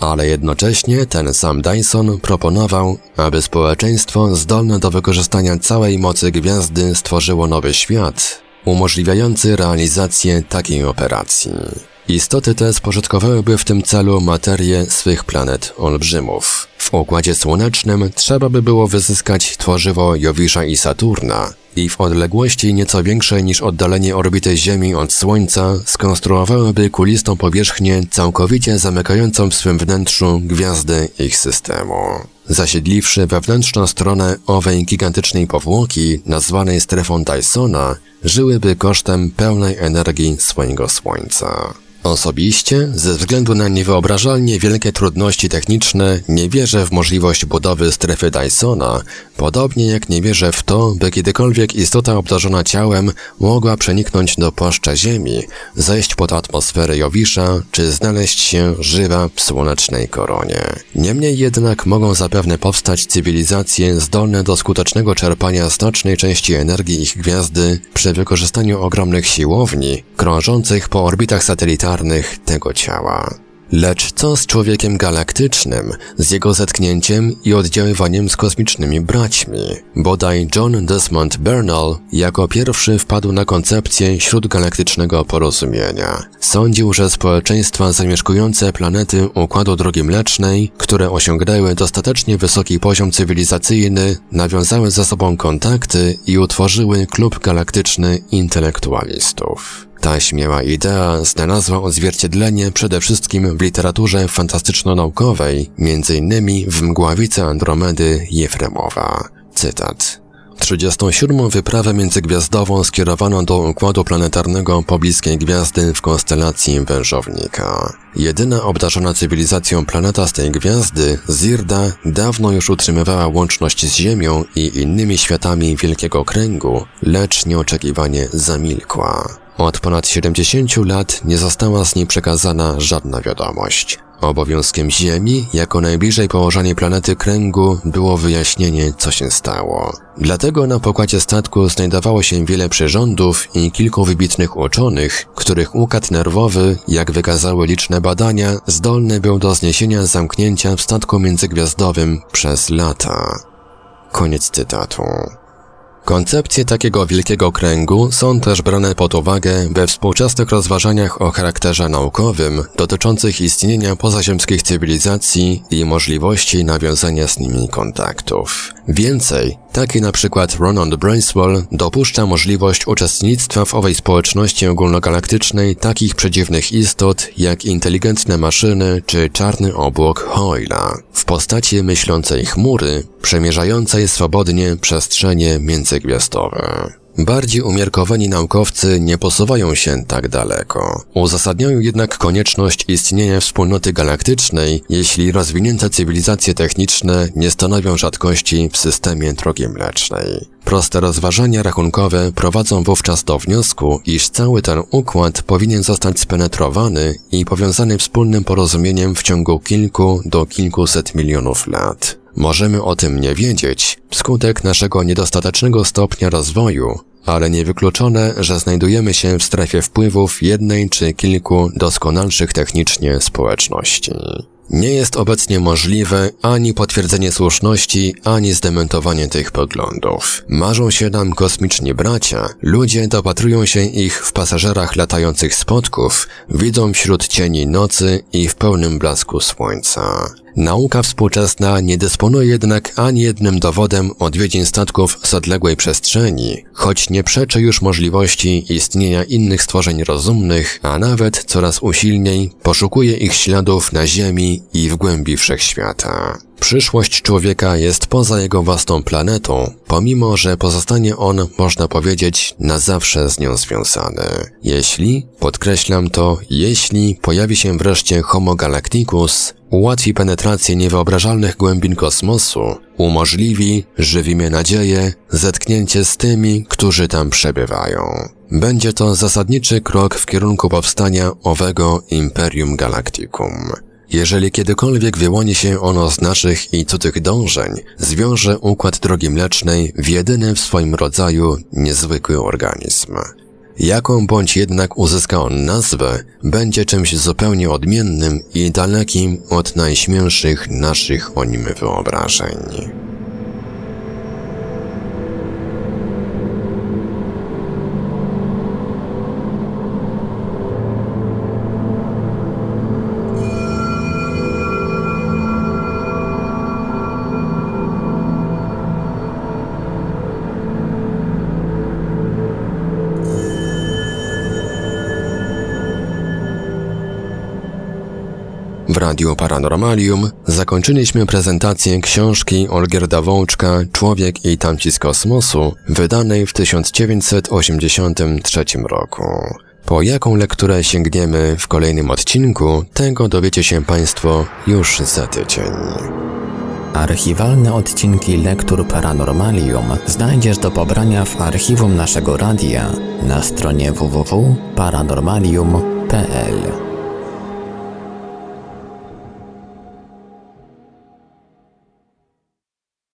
Ale jednocześnie ten sam Dyson proponował, aby społeczeństwo zdolne do wykorzystania całej mocy gwiazdy stworzyło nowy świat, umożliwiający realizację takiej operacji. Istoty te spożytkowałyby w tym celu materię swych planet olbrzymów. W Układzie Słonecznym trzeba by było wyzyskać tworzywo Jowisza i Saturna i w odległości nieco większej niż oddalenie orbity Ziemi od Słońca skonstruowałyby kulistą powierzchnię całkowicie zamykającą w swym wnętrzu gwiazdy ich systemu. Zasiedliwszy wewnętrzną stronę owej gigantycznej powłoki, nazwanej strefą Dysona, żyłyby kosztem pełnej energii swojego Słońca. Osobiście, ze względu na niewyobrażalnie wielkie trudności techniczne, nie wierzę w możliwość budowy strefy Dysona, podobnie jak nie wierzę w to, by kiedykolwiek istota obdarzona ciałem mogła przeniknąć do płaszcza Ziemi, zejść pod atmosferę Jowisza, czy znaleźć się żywa w słonecznej koronie. Niemniej jednak mogą zapewne powstać cywilizacje zdolne do skutecznego czerpania znacznej części energii ich gwiazdy przy wykorzystaniu ogromnych siłowni, krążących po orbitach satelitarnych tego ciała. Lecz co z człowiekiem galaktycznym, z jego zetknięciem i oddziaływaniem z kosmicznymi braćmi? Bodaj John Desmond Bernal jako pierwszy wpadł na koncepcję śródgalaktycznego porozumienia. Sądził, że społeczeństwa zamieszkujące planety Układu Drogi Mlecznej, które osiągnęły dostatecznie wysoki poziom cywilizacyjny, nawiązały ze sobą kontakty i utworzyły klub galaktyczny intelektualistów. Ta śmiała idea znalazła odzwierciedlenie przede wszystkim w literaturze fantastyczno-naukowej, m.in. w Mgławice Andromedy Jefremowa. Cytat. 37. wyprawę międzygwiazdową skierowaną do układu planetarnego pobliskiej gwiazdy w konstelacji Wężownika. Jedyna obdarzona cywilizacją planeta z tej gwiazdy, Zirda, dawno już utrzymywała łączność z Ziemią i innymi światami Wielkiego Kręgu, lecz nieoczekiwanie zamilkła. Od ponad 70 lat nie została z niej przekazana żadna wiadomość. Obowiązkiem Ziemi, jako najbliżej położonej planety kręgu, było wyjaśnienie, co się stało. Dlatego na pokładzie statku znajdowało się wiele przyrządów i kilku wybitnych uczonych, których układ nerwowy, jak wykazały liczne badania, zdolny był do zniesienia zamknięcia w statku międzygwiazdowym przez lata. Koniec cytatu. Koncepcje takiego wielkiego kręgu są też brane pod uwagę we współczesnych rozważaniach o charakterze naukowym dotyczących istnienia pozaziemskich cywilizacji i możliwości nawiązania z nimi kontaktów. Więcej, taki na przykład Ronald Bracewell dopuszcza możliwość uczestnictwa w owej społeczności ogólnogalaktycznej takich przedziwnych istot jak inteligentne maszyny czy czarny obłok Hoyla w postaci myślącej chmury przemierzającej swobodnie przestrzenie międzygwiazdowe. Bardziej umiarkowani naukowcy nie posuwają się tak daleko. Uzasadniają jednak konieczność istnienia wspólnoty galaktycznej, jeśli rozwinięte cywilizacje techniczne nie stanowią rzadkości w systemie drogi mlecznej. Proste rozważania rachunkowe prowadzą wówczas do wniosku, iż cały ten układ powinien zostać spenetrowany i powiązany wspólnym porozumieniem w ciągu kilku do kilkuset milionów lat. Możemy o tym nie wiedzieć wskutek naszego niedostatecznego stopnia rozwoju, ale niewykluczone, że znajdujemy się w strefie wpływów jednej czy kilku doskonalszych technicznie społeczności. Nie jest obecnie możliwe ani potwierdzenie słuszności, ani zdementowanie tych poglądów. Marzą się nam kosmiczni bracia, ludzie dopatrują się ich w pasażerach latających spotków, widzą wśród cieni nocy i w pełnym blasku słońca. Nauka współczesna nie dysponuje jednak ani jednym dowodem odwiedzin statków z odległej przestrzeni, choć nie przeczy już możliwości istnienia innych stworzeń rozumnych, a nawet coraz usilniej poszukuje ich śladów na Ziemi i w głębi wszechświata. Przyszłość człowieka jest poza jego własną planetą, pomimo że pozostanie on, można powiedzieć, na zawsze z nią związany. Jeśli, podkreślam to, jeśli pojawi się wreszcie Homo Galacticus, ułatwi penetrację niewyobrażalnych głębin kosmosu, umożliwi, żywimy nadzieję, zetknięcie z tymi, którzy tam przebywają. Będzie to zasadniczy krok w kierunku powstania owego Imperium Galacticum. Jeżeli kiedykolwiek wyłoni się ono z naszych i cudzych dążeń, zwiąże układ drogi mlecznej w jedyny w swoim rodzaju niezwykły organizm. Jaką bądź jednak uzyska on nazwę, będzie czymś zupełnie odmiennym i dalekim od najśmielszych naszych o nim wyobrażeń. W Radiu Paranormalium zakończyliśmy prezentację książki Olgierda Wołczka Człowiek i tamci z kosmosu, wydanej w 1983 roku. Po jaką lekturę sięgniemy w kolejnym odcinku, tego dowiecie się Państwo już za tydzień. Archiwalne odcinki Lektur Paranormalium znajdziesz do pobrania w archiwum naszego radia na stronie www.paranormalium.pl.